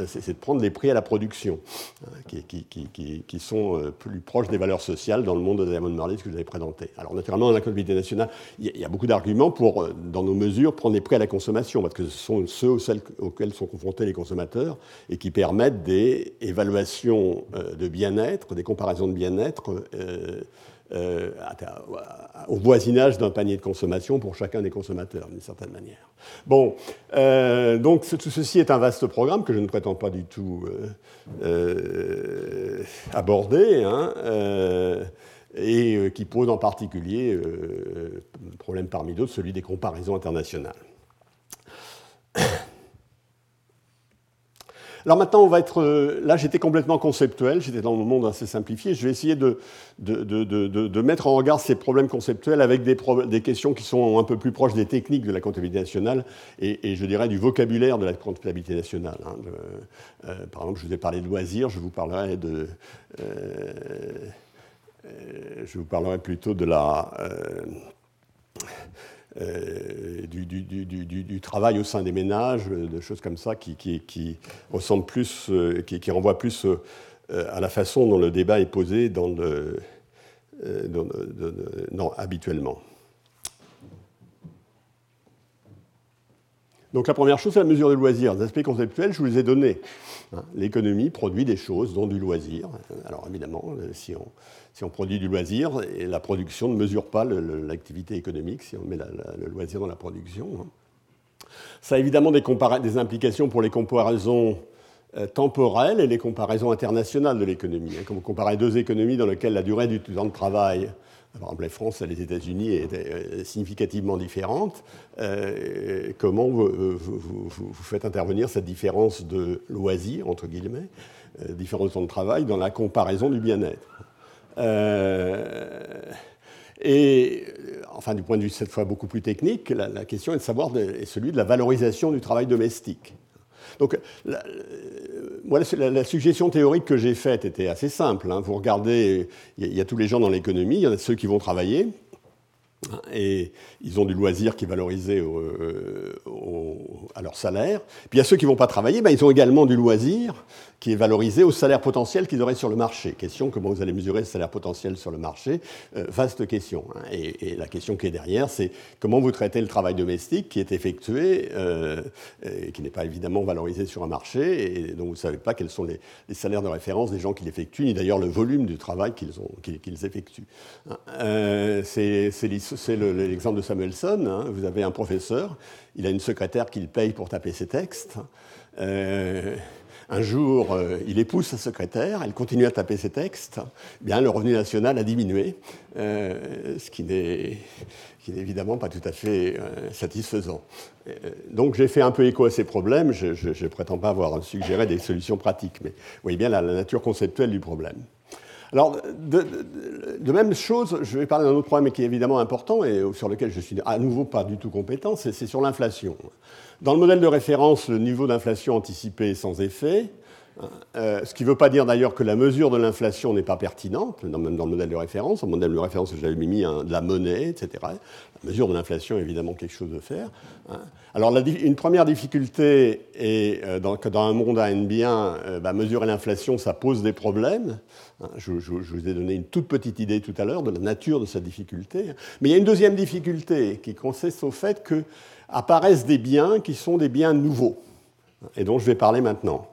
c'est de prendre les prix à la production, hein, qui, sont plus proches des valeurs sociales dans le monde de Diamond Marley, ce que vous avez présenté. Alors naturellement, dans la comptabilité nationale, il y, a beaucoup d'arguments pour, dans nos mesures, prendre les prix à la consommation, parce que ce sont ceux auxquels sont confrontés les consommateurs et qui permettent des évaluations de bien-être, des comparaisons de bien-être euh, au voisinage d'un panier de consommation pour chacun des consommateurs, d'une certaine manière. Bon, euh, donc tout ceci est un vaste programme que je ne prétends pas du tout euh, aborder, hein, et qui pose en particulier, problème parmi d'autres, celui des comparaisons internationales. Alors maintenant, on va être. Euh, là, j'étais complètement conceptuel, j'étais dans mon monde assez simplifié. Je vais essayer de, mettre en regard ces problèmes conceptuels avec des, des, questions qui sont un peu plus proches des techniques de la comptabilité nationale et, je dirais du vocabulaire de la comptabilité nationale. Hein. Euh, par exemple, je vous ai parlé de loisirs, je vous parlerai de. Euh, je vous parlerai plutôt de la. Euh, du, travail au sein des ménages, euh, de choses comme ça qui, qui, ressemblent plus, euh, qui, renvoient plus à la façon dont le débat est posé habituellement. Donc la première chose, c'est la mesure de loisir. Les aspects conceptuels, je vous les ai donnés. Hein, l'économie produit des choses, dont du loisir. Alors évidemment, si on, si on produit du loisir, la production ne mesure pas l'activité économique, si on met le loisir dans la production. Hein. Ça a évidemment des, des implications pour les comparaisons euh, temporelles et les comparaisons internationales de l'économie. Quand vous comparez deux économies dans lesquelles la durée du temps de travail, par exemple la France et les États-Unis, est euh, significativement différente, euh, comment vous, faites intervenir cette différence de loisir, entre guillemets, différence de temps de travail, dans la comparaison du bien-être? Euh, et enfin, du point de vue cette fois beaucoup plus technique, la, question est de savoir est celui de la valorisation du travail domestique. Donc, la, suggestion théorique que j'ai faite était assez simple. Hein. Vous regardez, il y, a tous les gens dans l'économie, il y en a ceux qui vont travailler, et ils ont du loisir qui est valorisé euh, à leur salaire. Puis il y a ceux qui ne vont pas travailler, ben, ils ont également du loisir qui est valorisé au salaire potentiel qu'ils auraient sur le marché. Question, comment vous allez mesurer le salaire potentiel sur le marché? Euh, Vaste question. Hein. Et, la question qui est derrière, c'est comment vous traitez le travail domestique qui est effectué, euh, et qui n'est pas évidemment valorisé sur un marché, et dont vous ne savez pas quels sont les, salaires de référence des gens qui l'effectuent, ni d'ailleurs le volume du travail qu'ils effectuent. Hein. c'est c'est l'exemple de Samuelson. Hein. Vous avez un professeur, il a une secrétaire qui le paye pour taper ses textes. Euh, un jour, euh, il épouse sa secrétaire, elle continue à taper ses textes. Eh bien, le revenu national a diminué, euh, ce qui n'est évidemment pas tout à fait satisfaisant. donc, j'ai fait un peu écho à ces problèmes. Je ne prétends pas avoir suggéré des solutions pratiques, mais vous voyez bien la nature conceptuelle du problème. Alors, de, même chose, je vais parler d'un autre problème qui est évidemment important et sur lequel je suis à nouveau pas du tout compétent, c'est sur l'inflation. Dans le modèle de référence, le niveau d'inflation anticipé est sans effet. Euh, ce qui ne veut pas dire d'ailleurs que la mesure de l'inflation n'est pas pertinente, même dans le modèle de référence. Le modèle de référence, j'avais mis de la monnaie, etc. La mesure de l'inflation est évidemment quelque chose de faire. Hein. Alors, une première difficulté est euh, que dans un monde à n bien, euh, bah, mesurer l'inflation, ça pose des problèmes. Hein. Je, vous ai donné une toute petite idée tout à l'heure de la nature de cette difficulté. Mais il y a une deuxième difficulté qui consiste au fait que apparaissent des biens qui sont des biens nouveaux, et dont je vais parler maintenant.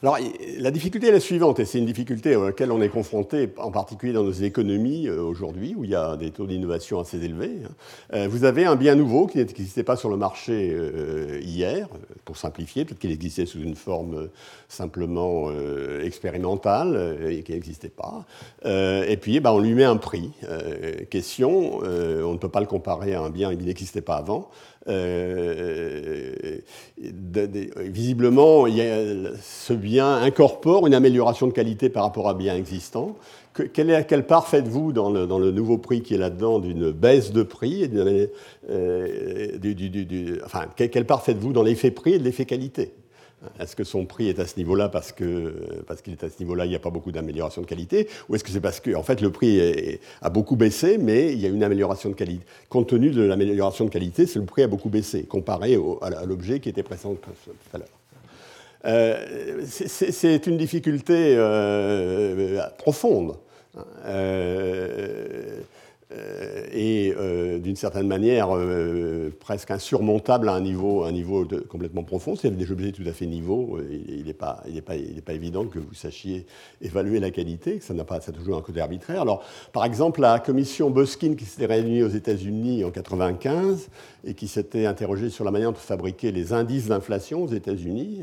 Alors, la difficulté est la suivante, et c'est une difficulté à laquelle on est confronté, en particulier dans nos économies euh, aujourd'hui, où il y a des taux d'innovation assez élevés. Hein. Euh, vous avez un bien nouveau qui n'existait pas sur le marché euh, hier, pour simplifier, peut-être qu'il existait sous une forme simplement expérimentale et qui n'existait pas. et puis, eh ben, on lui met un prix. question, on ne peut pas le comparer à un bien qui n'existait pas avant. Euh, visiblement, ce bien incorpore une amélioration de qualité par rapport à bien existant. quelle, part faites-vous dans le, nouveau prix qui est là-dedans d'une baisse de prix euh, enfin, quelle, part faites-vous dans l'effet prix et de l'effet qualité? Est-ce que son prix est à ce niveau-là parce qu'il parce qu'il est à ce niveau-là, il n'y a pas beaucoup d'amélioration de qualité Ou est-ce que c'est parce que en fait, le prix a beaucoup baissé, mais il y a une amélioration de qualité? Compte tenu de l'amélioration de qualité, le prix a beaucoup baissé comparé à l'objet qui était présent tout à l'heure. Euh, c'est une difficulté euh, profonde. Euh, euh, et euh, d'une certaine manière euh, presque insurmontable à un niveau, un niveau complètement profond. C'est des objets tout à fait niveaux. Il n'est pas, il pas, pas, évident que vous sachiez évaluer la qualité, que ça n'a pas ça a toujours un côté arbitraire. Alors, par exemple, la commission Boskin qui s'était réunie aux États-Unis en 1995 et qui s'était interrogée sur la manière de fabriquer les indices d'inflation aux États-Unis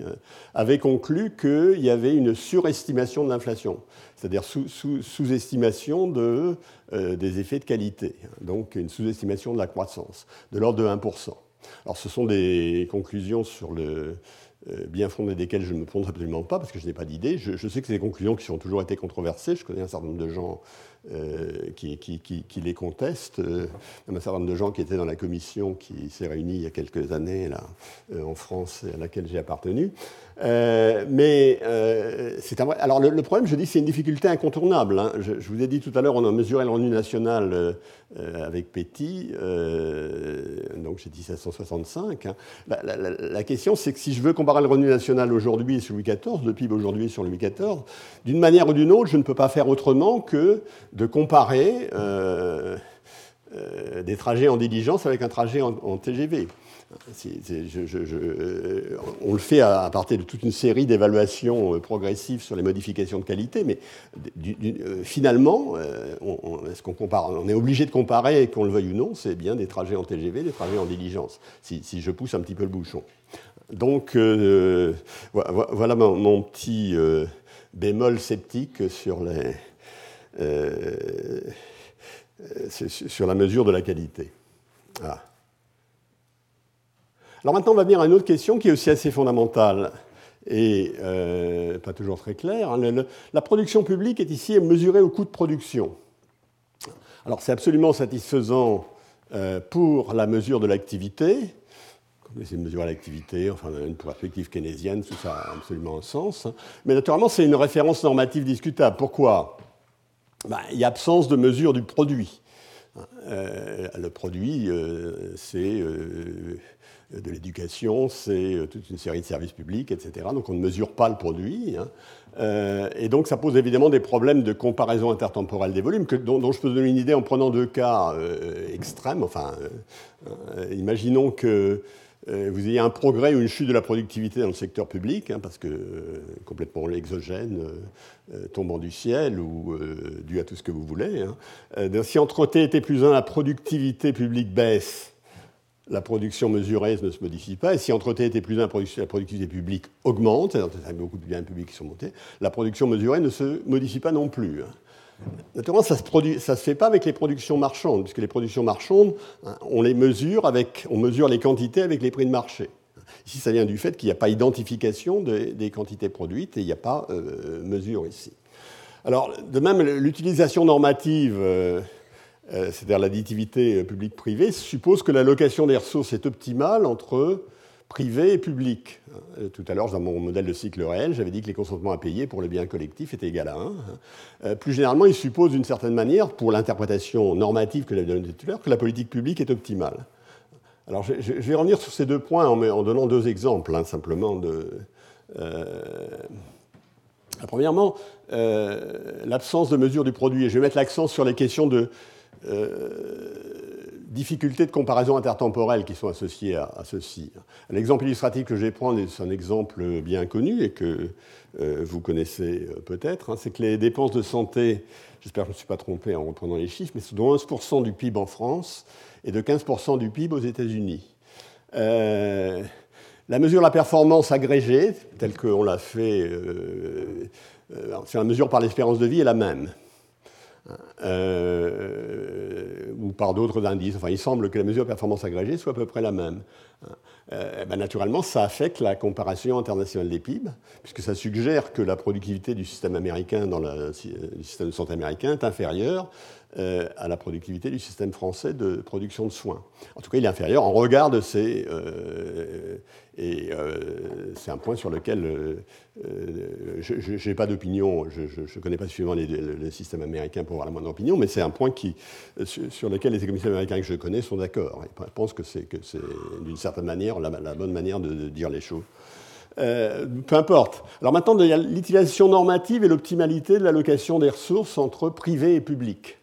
avait conclu qu'il y avait une surestimation de l'inflation c'est-à-dire sous-estimation euh, des effets de qualité, donc une sous-estimation de la croissance, de l'ordre de 1%. Alors ce sont des conclusions sur le euh, bien fondées desquelles je ne me prononce absolument pas parce que je n'ai pas d'idée. Je, sais que c'est des conclusions qui ont toujours été controversées. Je connais un certain nombre de gens euh, qui, les contestent. Un certain nombre de gens qui étaient dans la commission qui s'est réunie il y a quelques années là, en France et à laquelle j'ai appartenu. Mais c'est un... Alors le, problème, je dis, c'est une difficulté incontournable. Hein. Je, vous ai dit tout à l'heure, on a mesuré le revenu national avec Petit, donc j'ai dit 1765. Hein. La, question, c'est que si je veux comparer le revenu national aujourd'hui sur Louis XIV, le PIB aujourd'hui sur Louis XIV, d'une manière ou d'une autre, je ne peux pas faire autrement que de comparer euh, euh, des trajets en diligence avec un trajet en, TGV. Euh, on le fait à, partir de toute une série d'évaluations progressives sur les modifications de qualité, mais finalement, on, est obligé de comparer, qu'on le veuille ou non, c'est bien des trajets en TGV, des trajets en diligence, si, je pousse un petit peu le bouchon. Donc, voilà mon, petit bémol sceptique sur euh, la mesure de la qualité. Alors maintenant, on va venir à une autre question qui est aussi assez fondamentale et euh, pas toujours très claire. Hein. la production publique est ici mesurée au coût de production. Alors c'est absolument satisfaisant euh, pour la mesure de l'activité. Comme essayer de mesurer l'activité, enfin une perspective keynésienne, tout ça a absolument un sens. Hein. Mais naturellement, c'est une référence normative discutable. Pourquoi? Bah, il y a absence de mesure du produit. Euh, le produit, c'est de l'éducation, c'est toute une série de services publics, etc. Donc on ne mesure pas le produit. Hein. et donc ça pose évidemment des problèmes de comparaison intertemporelle des volumes, dont, je peux donner une idée en prenant deux cas extrêmes. Enfin, imaginons que euh, vous ayez un progrès ou une chute de la productivité dans le secteur public, hein, parce que euh, complètement l'exogène euh, tombant du ciel ou dû à tout ce que vous voulez. Hein. si entre T et plus 1, la productivité publique baisse, la production mesurée ne se modifie pas. Et si entre T et plus 1, la productivité publique augmente, c'est-à-dire beaucoup de biens publics qui sont montés, la production mesurée ne se modifie pas non plus. Naturellement, ça ne se, se fait pas avec les productions marchandes, puisque les productions marchandes, hein, on les mesure avec, on mesure les quantités avec les prix de marché. Ici, ça vient du fait qu'il n'y a pas identification des quantités produites et il n'y a pas euh, mesure ici. Alors, de même, l'utilisation normative, euh, c'est-à-dire l'additivité publique-privée, suppose que la location des ressources est optimale entre privé et public. Euh, tout à l'heure, dans mon modèle de cycle réel, j'avais dit que les consentements à payer pour le bien collectif étaient égaux à 1. Euh, plus généralement, il suppose d'une certaine manière, pour l'interprétation normative que j'avais donnée tout à l'heure, que la politique publique est optimale. Alors, je, vais revenir sur ces deux points en, donnant deux exemples, hein, simplement. Euh, premièrement, l'absence de mesure du produit. Et je vais mettre l'accent sur les questions de difficultés de comparaison intertemporelle qui sont associées à, ceci. L'exemple illustratif que je vais prendre est un exemple bien connu et que euh, vous connaissez euh, peut-être. Hein. c'est que les dépenses de santé, j'espère que je ne me suis pas trompé en reprenant les chiffres, mais c'est de 11% du PIB en France et de 15% du PIB aux États-Unis. Euh, la mesure de la performance agrégée, telle qu'on l'a fait, c'est la mesure par l'espérance de vie, est la même. Euh, ou par d'autres indices. Enfin, il semble que la mesure de performance agrégée soit à peu près la même. Euh, ben, naturellement, ça affecte la comparaison internationale des PIB, puisque ça suggère que la productivité du système américain dans le système de santé américain est inférieure euh, à la productivité du système français de production de soins. En tout cas, il est inférieur en regard de ces... Euh, et euh, c'est un point sur lequel je n'ai pas d'opinion, je ne connais pas suffisamment le, système américain pour avoir la moindre opinion, mais c'est un point qui, sur lequel les économistes américains que je connais sont d'accord. Ils pensent que c'est d'une certaine manière la, bonne manière de, dire les choses. peu importe. Alors maintenant, il l'utilisation normative et l'optimalité de l'allocation des ressources entre privé et public.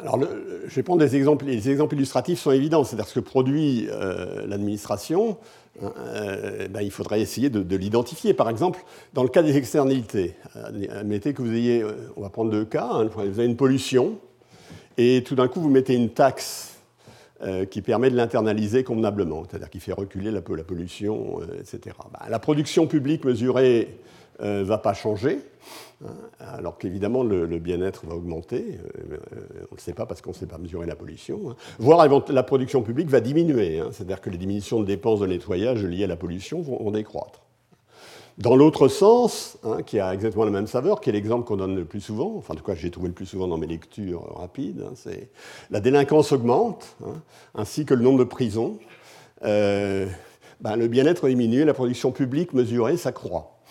Alors, je vais prendre des exemples. Les exemples illustratifs sont évidents. C'est-à-dire ce que produit euh, l'administration, hein, euh, ben, il faudrait essayer de, l'identifier. Par exemple, dans le cas des externalités, admettez que vous ayez, euh, on va prendre deux cas, hein, vous avez une pollution, et tout d'un coup, vous mettez une taxe qui permet de l'internaliser convenablement, c'est-à-dire qui fait reculer la, pollution, etc. Ben, la production publique mesurée ne va pas changer. Hein, alors qu'évidemment le, bien-être va augmenter, euh, euh, on ne le sait pas parce qu'on ne sait pas mesurer la pollution, hein. voire la production publique va diminuer, hein. c'est-à-dire que les diminutions de dépenses de nettoyage liées à la pollution vont, décroître. Dans l'autre sens, qui a exactement la même saveur, qui est l'exemple qu'on donne le plus souvent, enfin en tout cas j'ai trouvé le plus souvent dans mes lectures rapides, c'est la délinquance augmente, ainsi que le nombre de prisons. Euh, ben, le bien-être diminue, la production publique mesurée s'accroît.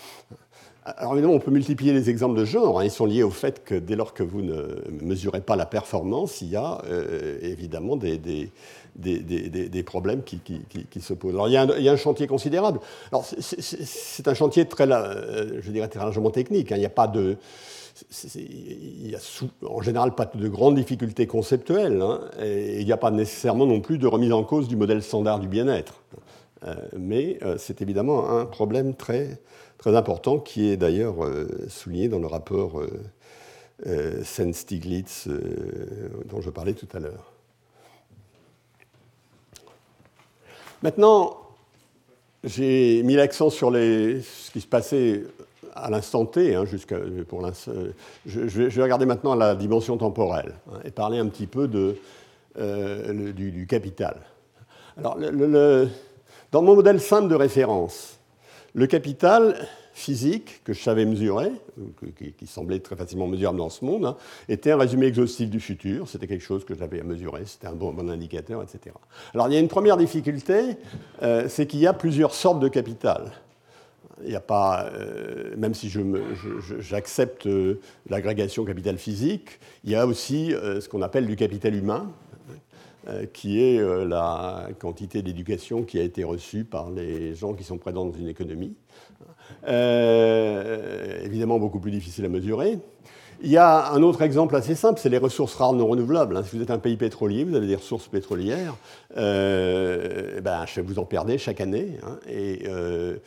Alors évidemment, on peut multiplier les exemples de genre. Hein. Ils sont liés au fait que dès lors que vous ne mesurez pas la performance, il y a euh, évidemment des, des, problèmes qui, se posent. Alors il y, a un, chantier considérable. Alors c'est un chantier très, euh, je dirais, très largement technique. Hein. Il n'y a pas de... Il a en général pas de grandes difficultés conceptuelles, hein. et il n'y a pas nécessairement non plus de remise en cause du modèle standard du bien-être. Euh, mais c'est évidemment un problème très, très important, qui est d'ailleurs euh, souligné dans le rapport euh, euh, Sen-Stiglitz dont je parlais tout à l'heure. Maintenant, j'ai mis l'accent sur ce qui se passait à l'instant T, hein, je, vais, regarder maintenant la dimension temporelle hein, et parler un petit peu du, capital. Alors, dans mon modèle simple de référence, le capital physique que je savais mesurer, qui, semblait très facilement mesurable dans ce monde, hein, était un résumé exhaustif du futur. C'était quelque chose que j'avais à mesurer, c'était un bon, indicateur, etc. Alors il y a une première difficulté, euh, c'est qu'il y a plusieurs sortes de capital. Il n'y a pas, euh, même si j'accepte euh, l'agrégation capital physique, il y a aussi ce qu'on appelle du capital humain, qui est la quantité d'éducation qui a été reçue par les gens qui sont présents dans une économie. Euh, évidemment beaucoup plus difficile à mesurer. Il y a un autre exemple assez simple, c'est les ressources rares non renouvelables. Hein. Si vous êtes un pays pétrolier, vous avez des ressources pétrolières, euh, ben, vous en perdez chaque année. Hein. euh,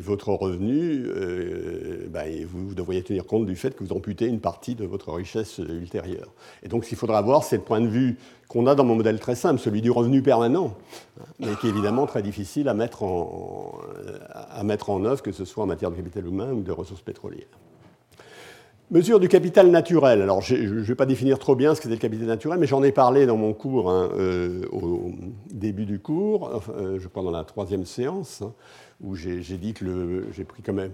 votre revenu, ben, vous, devriez tenir compte du fait que vous amputez une partie de votre richesse ultérieure. Et donc, ce qu'il faudra voir, c'est le point de vue qu'on a dans mon modèle très simple, celui du revenu permanent, mais qui est évidemment très difficile à mettre en œuvre, que ce soit en matière de capital humain ou de ressources pétrolières. Mesure du capital naturel. Alors, je ne vais pas définir trop bien ce que c'est le capital naturel, mais j'en ai parlé dans mon cours, hein, euh, au début du cours, euh, je crois dans la troisième séance, hein, où j'ai dit que j'ai pris quand même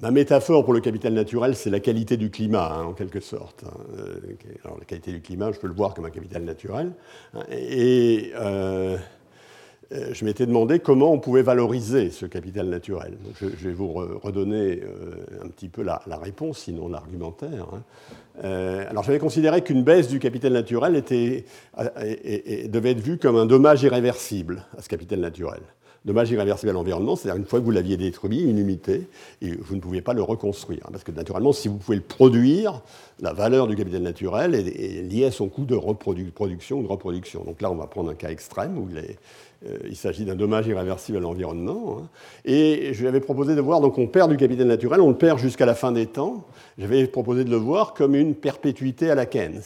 Ma métaphore pour le capital naturel, c'est la qualité du climat, hein, en quelque sorte. Euh, alors, la qualité du climat, je peux le voir comme un capital naturel. Et je m'étais demandé comment on pouvait valoriser ce capital naturel. je, vais vous redonner un petit peu la, réponse, sinon l'argumentaire. alors j'avais considéré qu'une baisse du capital naturel devait être vue comme un dommage irréversible à ce capital naturel dommage irréversible à l'environnement, c'est-à-dire une fois que vous l'aviez détruit, une unité, et vous ne pouviez pas le reconstruire. Parce que naturellement, si vous pouvez le produire, la valeur du capital naturel est, liée à son coût de production ou de reproduction. Donc là, on va prendre un cas extrême où il, euh, s'agit d'un dommage irréversible à l'environnement. Hein. Et je lui avais proposé de voir, donc on perd du capital naturel, on le perd jusqu'à la fin des temps. J'avais proposé de le voir comme une perpétuité à la Keynes,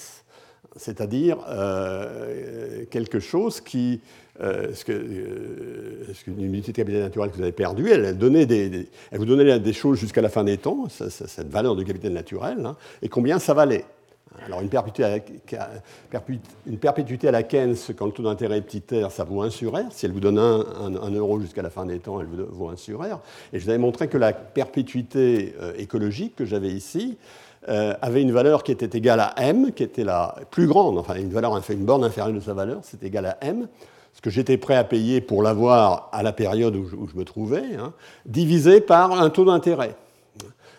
c'est-à-dire euh, quelque chose qui euh, euh, une unité de capital naturel que vous avez perdue, elle, vous donnait des choses jusqu'à la fin des temps, cette valeur de capital naturel, hein, et combien ça valait? Alors une perpétuité, à la, une Keynes, quand le taux d'intérêt est petit r, ça vaut 1 sur R. Si elle vous donne 1, euro jusqu'à la fin des temps, elle vaut 1 sur R. Et je vous avais montré que la perpétuité euh, écologique que j'avais ici avait une valeur qui était égale à m, qui était la plus grande, enfin une valeur, une borne inférieure de sa valeur, c'est égal à m, ce que j'étais prêt à payer pour l'avoir à la période où je, me trouvais, hein, divisé par un taux d'intérêt.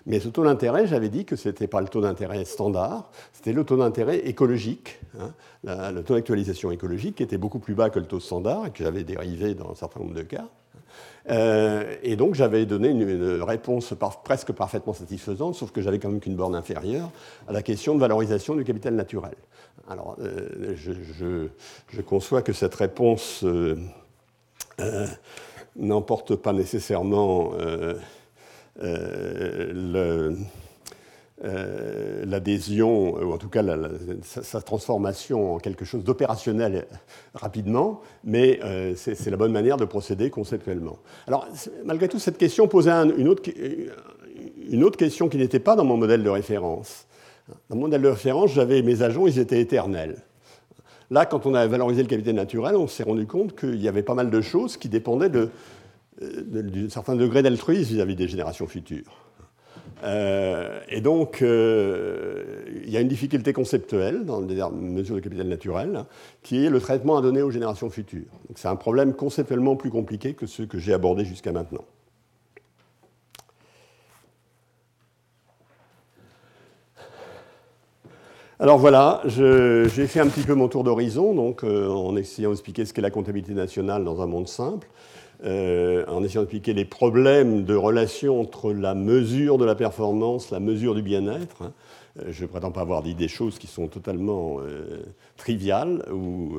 Mais ce taux d'intérêt, j'avais dit que ce n'était pas le taux d'intérêt standard, c'était le taux d'intérêt écologique, hein, le taux d'actualisation écologique qui était beaucoup plus bas que le taux standard et que j'avais dérivé dans un certain nombre de cas. Euh, et donc j'avais donné une, réponse presque parfaitement satisfaisante, sauf que j'avais quand même qu'une borne inférieure à la question de valorisation du capital naturel. Alors euh, je, conçois que cette réponse euh, n'emporte pas nécessairement euh, euh, l'adhésion, ou en tout cas sa, transformation en quelque chose d'opérationnel rapidement, mais euh, c'est la bonne manière de procéder conceptuellement. Alors, malgré tout, cette question posait une, autre, une, autre, question qui n'était pas dans mon modèle de référence. Dans mon modèle de référence, j'avais mes agents, ils étaient éternels. Là, quand on a valorisé le capital naturel, on s'est rendu compte qu'il y avait pas mal de choses qui dépendaient d'un certain degré d'altruisme vis-à-vis des générations futures. Euh, et donc, euh, il y a une difficulté conceptuelle dans les mesures de capital naturel, qui est le traitement à donner aux générations futures. C'est un problème conceptuellement plus compliqué que ceux que j'ai abordés jusqu'à maintenant. Alors voilà, j'ai fait un petit peu mon tour d'horizon, donc euh, en essayant d'expliquer ce qu'est la comptabilité nationale dans un monde simple. Euh, en essayant d'expliquer les problèmes de relation entre la mesure de la performance, la mesure du bien-être. Hein. Euh, je ne prétends pas avoir dit des choses qui sont totalement euh, triviales ou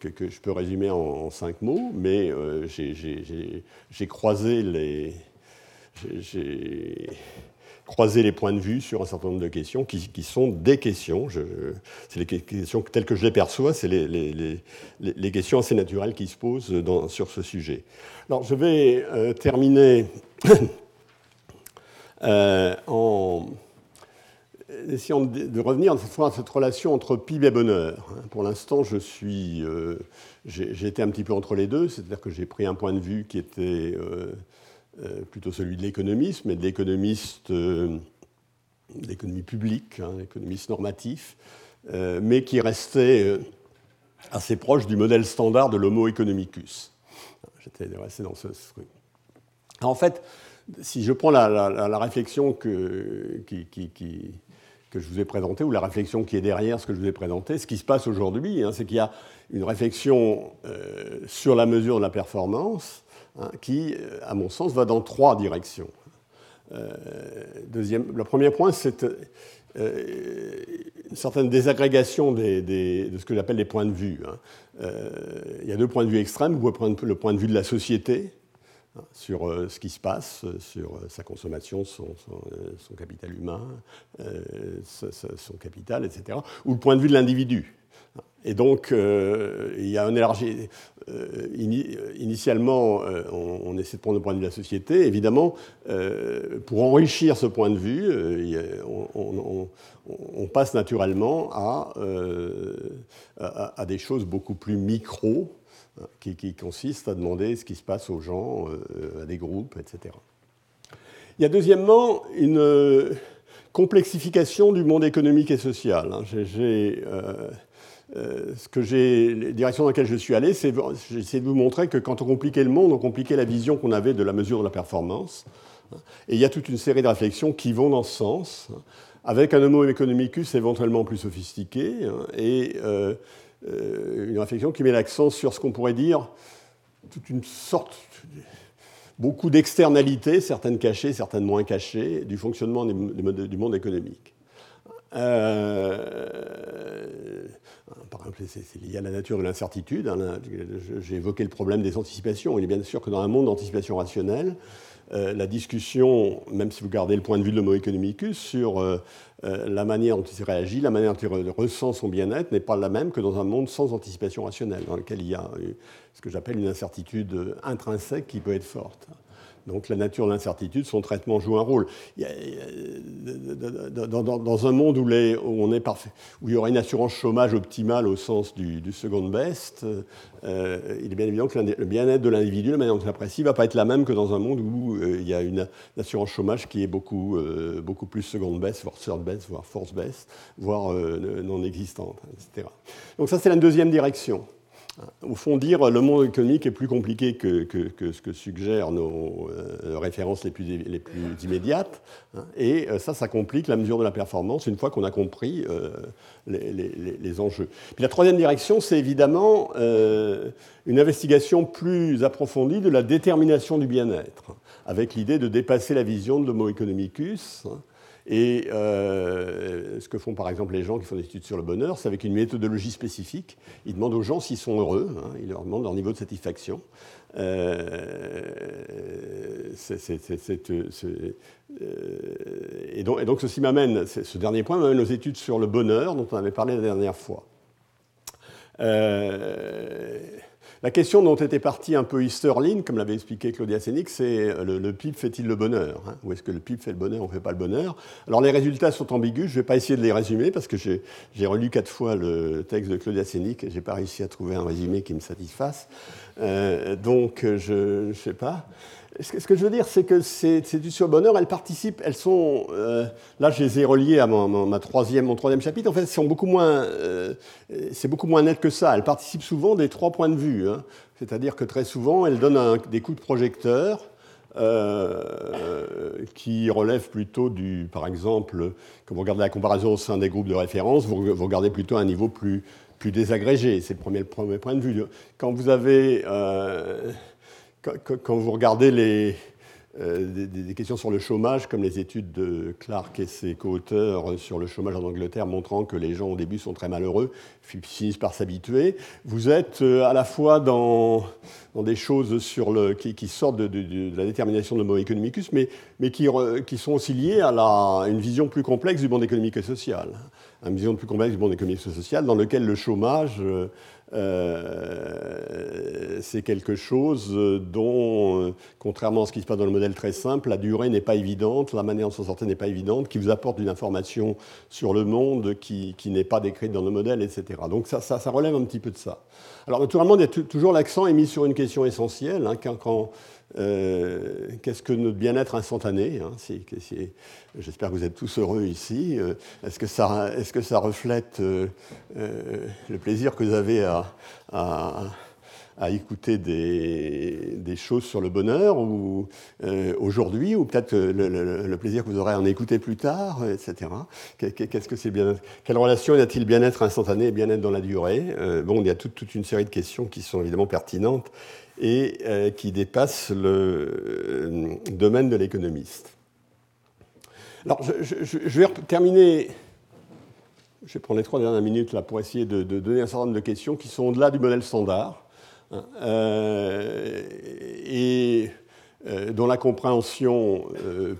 que, je peux résumer en, cinq mots, mais j'ai croisé les croiser les points de vue sur un certain nombre de questions qui, sont des questions. c'est les questions telles que je les perçois, c'est les, questions assez naturelles qui se posent sur ce sujet. Alors, je vais euh, terminer euh, en essayant de, revenir à cette relation entre PIB et bonheur. Pour l'instant, je suis, euh, j'ai été un petit peu entre les deux, c'est-à-dire que j'ai pris un point de vue qui était plutôt celui de l'économiste, mais de l'économiste, euh, l'économie publique, hein, l'économiste normatif, euh, mais qui restait assez proche du modèle standard de l'homo economicus. J'étais resté dans ce truc. En fait, si je prends la, réflexion que, que je vous ai présentée, ou la réflexion qui est derrière ce que je vous ai présenté, ce qui se passe aujourd'hui, hein, c'est qu'il y a une réflexion sur la mesure de la performance, Hein, qui, euh, à mon sens, va dans trois directions. Euh, deuxième, le premier point, c'est euh, une certaine désagrégation de ce que j'appelle les points de vue. Hein. il y a deux points de vue extrêmes. Vous pouvez prendre le point de vue de la société, hein, sur ce qui se passe, sur sa consommation, son, capital humain, son capital, etc., ou le point de vue de l'individu. Et donc, euh, il y a un élargi. Euh, initialement, euh, on, essaie de prendre le point de vue de la société. Évidemment, pour enrichir ce point de vue, on, passe naturellement à, des choses beaucoup plus micro, hein, qui, qui, consistent à demander ce qui se passe aux gens, à des groupes, etc. Il y a deuxièmement une complexification du monde économique et social. Hein. J'ai euh, ce que j'ai, les directions dans lesquelles je suis allé, c'est j'essaie de vous montrer que quand on compliquait le monde, on compliquait la vision qu'on avait de la mesure de la performance. Et il y a toute une série de réflexions qui vont dans ce sens, avec un homo economicus éventuellement plus sophistiqué, hein, et euh, euh, une réflexion qui met l'accent sur ce qu'on pourrait dire toute une sorte, beaucoup d'externalités, certaines cachées, certaines moins cachées, du fonctionnement du monde économique. Euh, par exemple, c'est lié à la nature de l'incertitude. Hein, j'ai évoqué le problème des anticipations. Il est bien sûr que dans un monde d'anticipation rationnelle, euh, la discussion, même si vous gardez le point de vue de l'homo economicus, sur euh, la manière dont il réagit, la manière dont il ressent son bien-être, n'est pas la même que dans un monde sans anticipation rationnelle, dans lequel il y a ce que j'appelle une incertitude intrinsèque qui peut être forte. Donc la nature de l'incertitude, son traitement joue un rôle. dans, un monde où, on est parfait, où il y aurait une assurance chômage optimale au sens du, second best, euh, il est bien évident que le bien-être de l'individu, la manière dont il l'apprécie, ne va pas être la même que dans un monde où euh, il y a une, assurance chômage qui est beaucoup, euh, beaucoup plus second best, voire third best, voire fourth best, voire non existante, etc. Donc ça, c'est la deuxième direction au fond, dire le monde économique est plus compliqué que, ce que suggèrent nos euh, références les plus, les plus immédiates. Hein. et euh, ça, ça complique la mesure de la performance une fois qu'on a compris euh, les, enjeux. Puis la troisième direction, c'est évidemment une investigation plus approfondie de la détermination du bien-être, avec l'idée de dépasser la vision de l'homo economicus. Hein. Et euh, ce que font par exemple les gens qui font des études sur le bonheur, c'est avec une méthodologie spécifique. Ils demandent aux gens s'ils sont heureux, hein, ils leur demandent leur niveau de satisfaction. et, donc, ceci m'amène, ce dernier point m'amène aux études sur le bonheur dont on avait parlé la dernière fois. Euh, la question dont était partie un peu Easterlin, comme l'avait expliqué Claudia Sénic, c'est euh, le, PIB fait-il le bonheur hein? Ou est-ce que le PIB fait le bonheur ou ne fait pas le bonheur? Alors les résultats sont ambigus, je ne vais pas essayer de les résumer parce que j'ai relu quatre fois le texte de Claudia Sénic et je n'ai pas réussi à trouver un résumé qui me satisfasse. Euh, donc je ne sais pas. Ce que je veux dire, c'est que ces, études sur le bonheur, elles participent, elles sont. Euh, là, je les ai reliées à mon, ma troisième, mon troisième chapitre. En fait, sont beaucoup moins, euh, c'est beaucoup moins net que ça. Elles participent souvent des trois points de vue. Hein. C'est-à-dire que très souvent, elles donnent des coups de projecteur euh, qui relèvent plutôt du. Par exemple, quand vous regardez la comparaison au sein des groupes de référence, vous, regardez plutôt un niveau plus, plus désagrégé. C'est le premier, le premier, point de vue. Quand vous avez quand vous regardez les, euh, des, questions sur le chômage, comme les études de Clark et ses co-auteurs sur le chômage en Angleterre, montrant que les gens au début sont très malheureux, finissent par s'habituer, vous êtes euh, à la fois dans, des choses qui, sortent de, la détermination de l'homo economicus, mais, qui, sont aussi liées à une vision plus complexe du monde économique et social. Une vision plus complexe du monde économique et social dans lequel le chômage euh, euh, c'est quelque chose dont, euh, contrairement à ce qui se passe dans le modèle très simple, la durée n'est pas évidente, la manière de s'en sortir n'est pas évidente, qui vous apporte une information sur le monde qui, n'est pas décrite dans le modèle, etc. Donc ça, ça, relève un petit peu de ça. Alors naturellement, il y toujours l'accent est mis sur une question essentielle. Hein, quand euh, qu'est-ce que notre bien-être instantané hein, J'espère que vous êtes tous heureux ici. Euh, est-ce que, ça, reflète euh, le plaisir que vous avez à, écouter des, choses sur le bonheur ou aujourd'hui, ou peut-être le, plaisir que vous aurez à en écouter plus tard, etc. Quelle relation y a-t-il bien-être instantané et bien-être dans la durée? Bon, il y a toute, une série de questions qui sont évidemment pertinentes et euh, qui dépasse le euh, domaine de l'économiste. Alors, je, vais terminer, je vais prendre les trois dernières minutes là pour essayer de, donner un certain nombre de questions qui sont au-delà du modèle standard euh, et dont la compréhension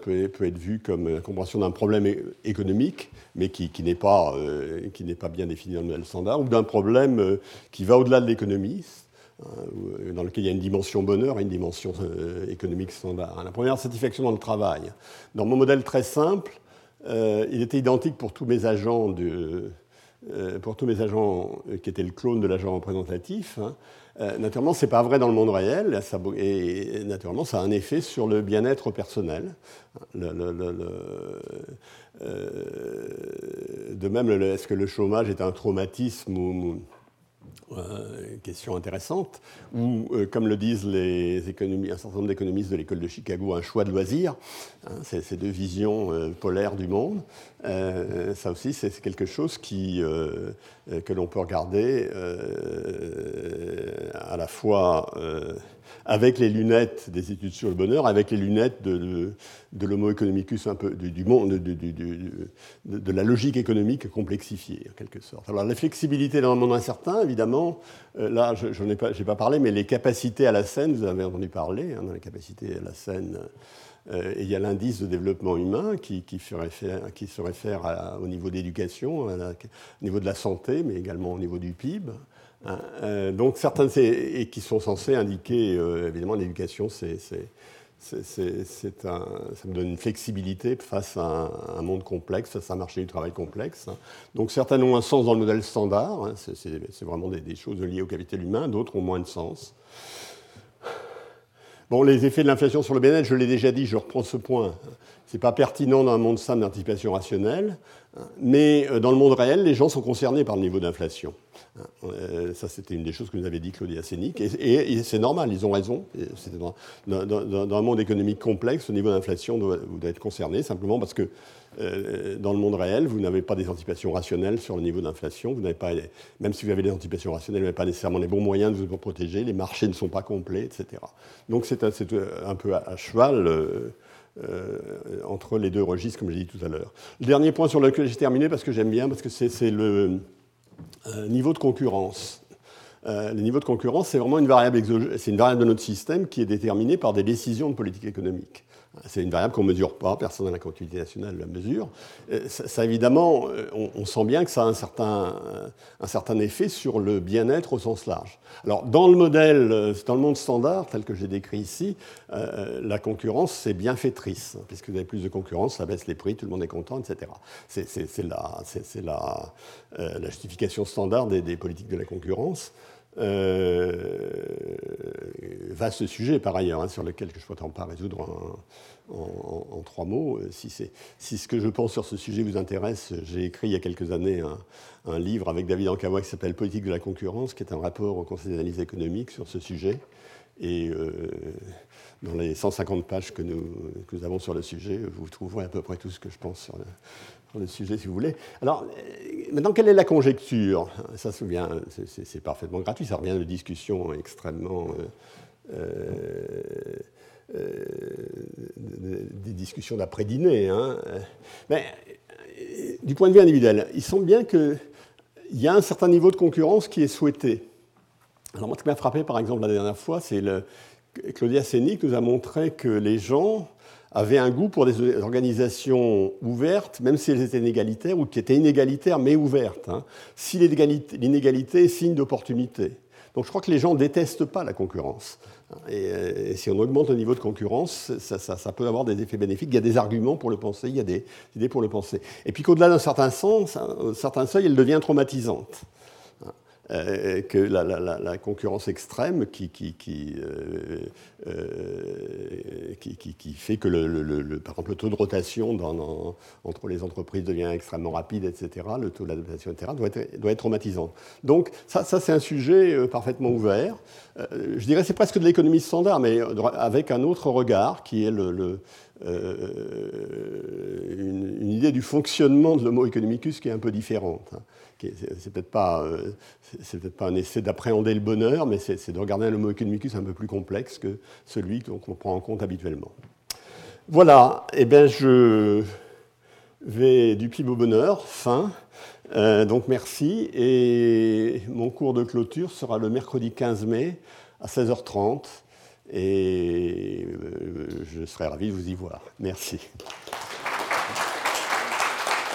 peut, être vue comme la compréhension d'un problème économique, mais qui, qui n'est pas, bien défini dans le modèle standard, ou d'un problème qui va au-delà de l'économie, euh, dans lequel il y a une dimension bonheur et une dimension euh, économique standard. La première, satisfaction dans le travail. Dans mon modèle très simple, euh, il était identique pour tous mes agents, de, pour tous mes agents qui étaient le clone de l'agent représentatif. Hein. naturellement, ce n'est pas vrai dans le monde réel, et naturellement, ça a un effet sur le bien-être personnel. de même, est-ce que le chômage est un traumatisme ou, euh, question intéressante, ou euh, comme le disent un certain nombre d'économistes de l'école de Chicago, un choix de loisir, hein, ces deux visions euh, polaires du monde. ça aussi, c'est quelque chose que l'on peut regarder à la fois avec les lunettes des études sur le bonheur, avec les lunettes de, de, l'homo economicus, un peu, du, monde, de, la logique économique complexifiée, en quelque sorte. Alors la flexibilité dans un monde incertain, évidemment, euh, là, je n'en ai pas, parlé, mais les capacités à la scène, vous avez entendu parler, hein, dans les capacités à la scène. Euh, il y a l'indice de développement humain qui se réfère au niveau d'éducation, au niveau de la santé, mais également au niveau du PIB. Euh, donc certains et qui sont censés indiquer, euh, évidemment, l'éducation, c'est ça me donne une flexibilité face à un, monde complexe, face à un marché du travail complexe. Donc certains ont un sens dans le modèle standard, hein, c'est vraiment des, des, choses liées au capital humain, d'autres ont moins de sens. Bon, les effets de l'inflation sur le bien-être, je l'ai déjà dit, je reprends ce point. Ce n'est pas pertinent dans un monde simple d'anticipation rationnelle, mais euh, dans le monde réel, les gens sont concernés par le niveau d'inflation. Euh, ça, c'était une des choses que nous avait dit Claudia Sénic, et, c'est normal, ils ont raison. Dans, dans, un monde économique complexe, le niveau d'inflation doit, doit, être concerné, simplement parce que euh, dans le monde réel, vous n'avez pas des anticipations rationnelles sur le niveau d'inflation. Vous même si vous avez des anticipations rationnelles, vous n'avez pas nécessairement les bons moyens de vous protéger. Les marchés ne sont pas complets, etc. Donc c'est un, peu à, cheval. Euh, entre les deux registres, comme j'ai dit tout à l'heure. Le dernier point sur lequel j'ai terminé, parce que j'aime bien, parce que c'est le, niveau de concurrence. Euh, le niveau de concurrence, c'est vraiment une variable, c'est une variable de notre système qui est déterminée par des décisions de politique économique. C'est une variable qu'on ne mesure pas, personne dans la collectivité nationale la mesure. Euh, ça, évidemment, euh, on, sent bien que ça a un certain, euh, un certain effet sur le bien-être au sens large. Alors, dans le modèle, dans le monde standard, tel que j'ai décrit ici, la concurrence, c'est bienfaitrice, puisque vous avez plus de concurrence, ça baisse les prix, tout le monde est content, etc. C'est la, la, la, justification standard des politiques de la concurrence. Euh, vaste sujet par ailleurs, hein, sur lequel je ne pourrais pas résoudre en, trois mots. Euh, si, si, ce que je pense sur ce sujet vous intéresse, j'ai écrit il y a quelques années un, livre avec David Ankawa qui s'appelle Politique de la concurrence, qui est un rapport au Conseil d'analyse économique sur ce sujet. Et euh, dans les 150 pages que nous, que nous, avons sur le sujet, vous trouverez à peu près tout ce que je pense sur le, le sujet, si vous voulez. Alors, euh, maintenant, quelle est la conjecture? Ça se souvient, c'est parfaitement gratuit, ça revient de discussions extrêmement. Euh, euh, des discussions d'après-dîner. Hein. Mais du point de vue individuel, il semble bien qu'il y a un certain niveau de concurrence qui est souhaité. Alors, moi, ce qui m'a frappé, par exemple, la dernière fois, c'est. Claudia Sénic nous a montré que les gens avaient un goût pour des organisations ouvertes, même si elles étaient inégalitaires, ou qui étaient inégalitaires mais ouvertes. Hein. Si l'inégalité est signe d'opportunité. Donc je crois que les gens détestent pas la concurrence. Euh, et, si on augmente le niveau de concurrence, ça, peut avoir des effets bénéfiques. Il y a des arguments pour le penser, il y a des idées pour le penser. Et puis qu'au-delà d'un certain sens, un certain seuil, elle devient traumatisante. Euh, que la, concurrence extrême qui, euh, euh, fait que, le, taux de rotation entre les entreprises devient extrêmement rapide, etc., le taux d'adaptation, etc., doit être, traumatisant. Donc ça, c'est un sujet parfaitement ouvert. je dirais c'est presque de l'économie standard, mais avec un autre regard qui est une, une, idée du fonctionnement de l'homo economicus qui est un peu différente. C'est peut-être pas, euh, peut-être pas un essai d'appréhender le bonheur, mais c'est de regarder un homo economicus un peu plus complexe que celui qu'on prend en compte habituellement. Voilà, et eh bien je vais du pib au bonheur, fin. Euh, donc merci, et mon cours de clôture sera le mercredi 15 mai à 16h30, et euh, je serai ravi de vous y voir. Merci.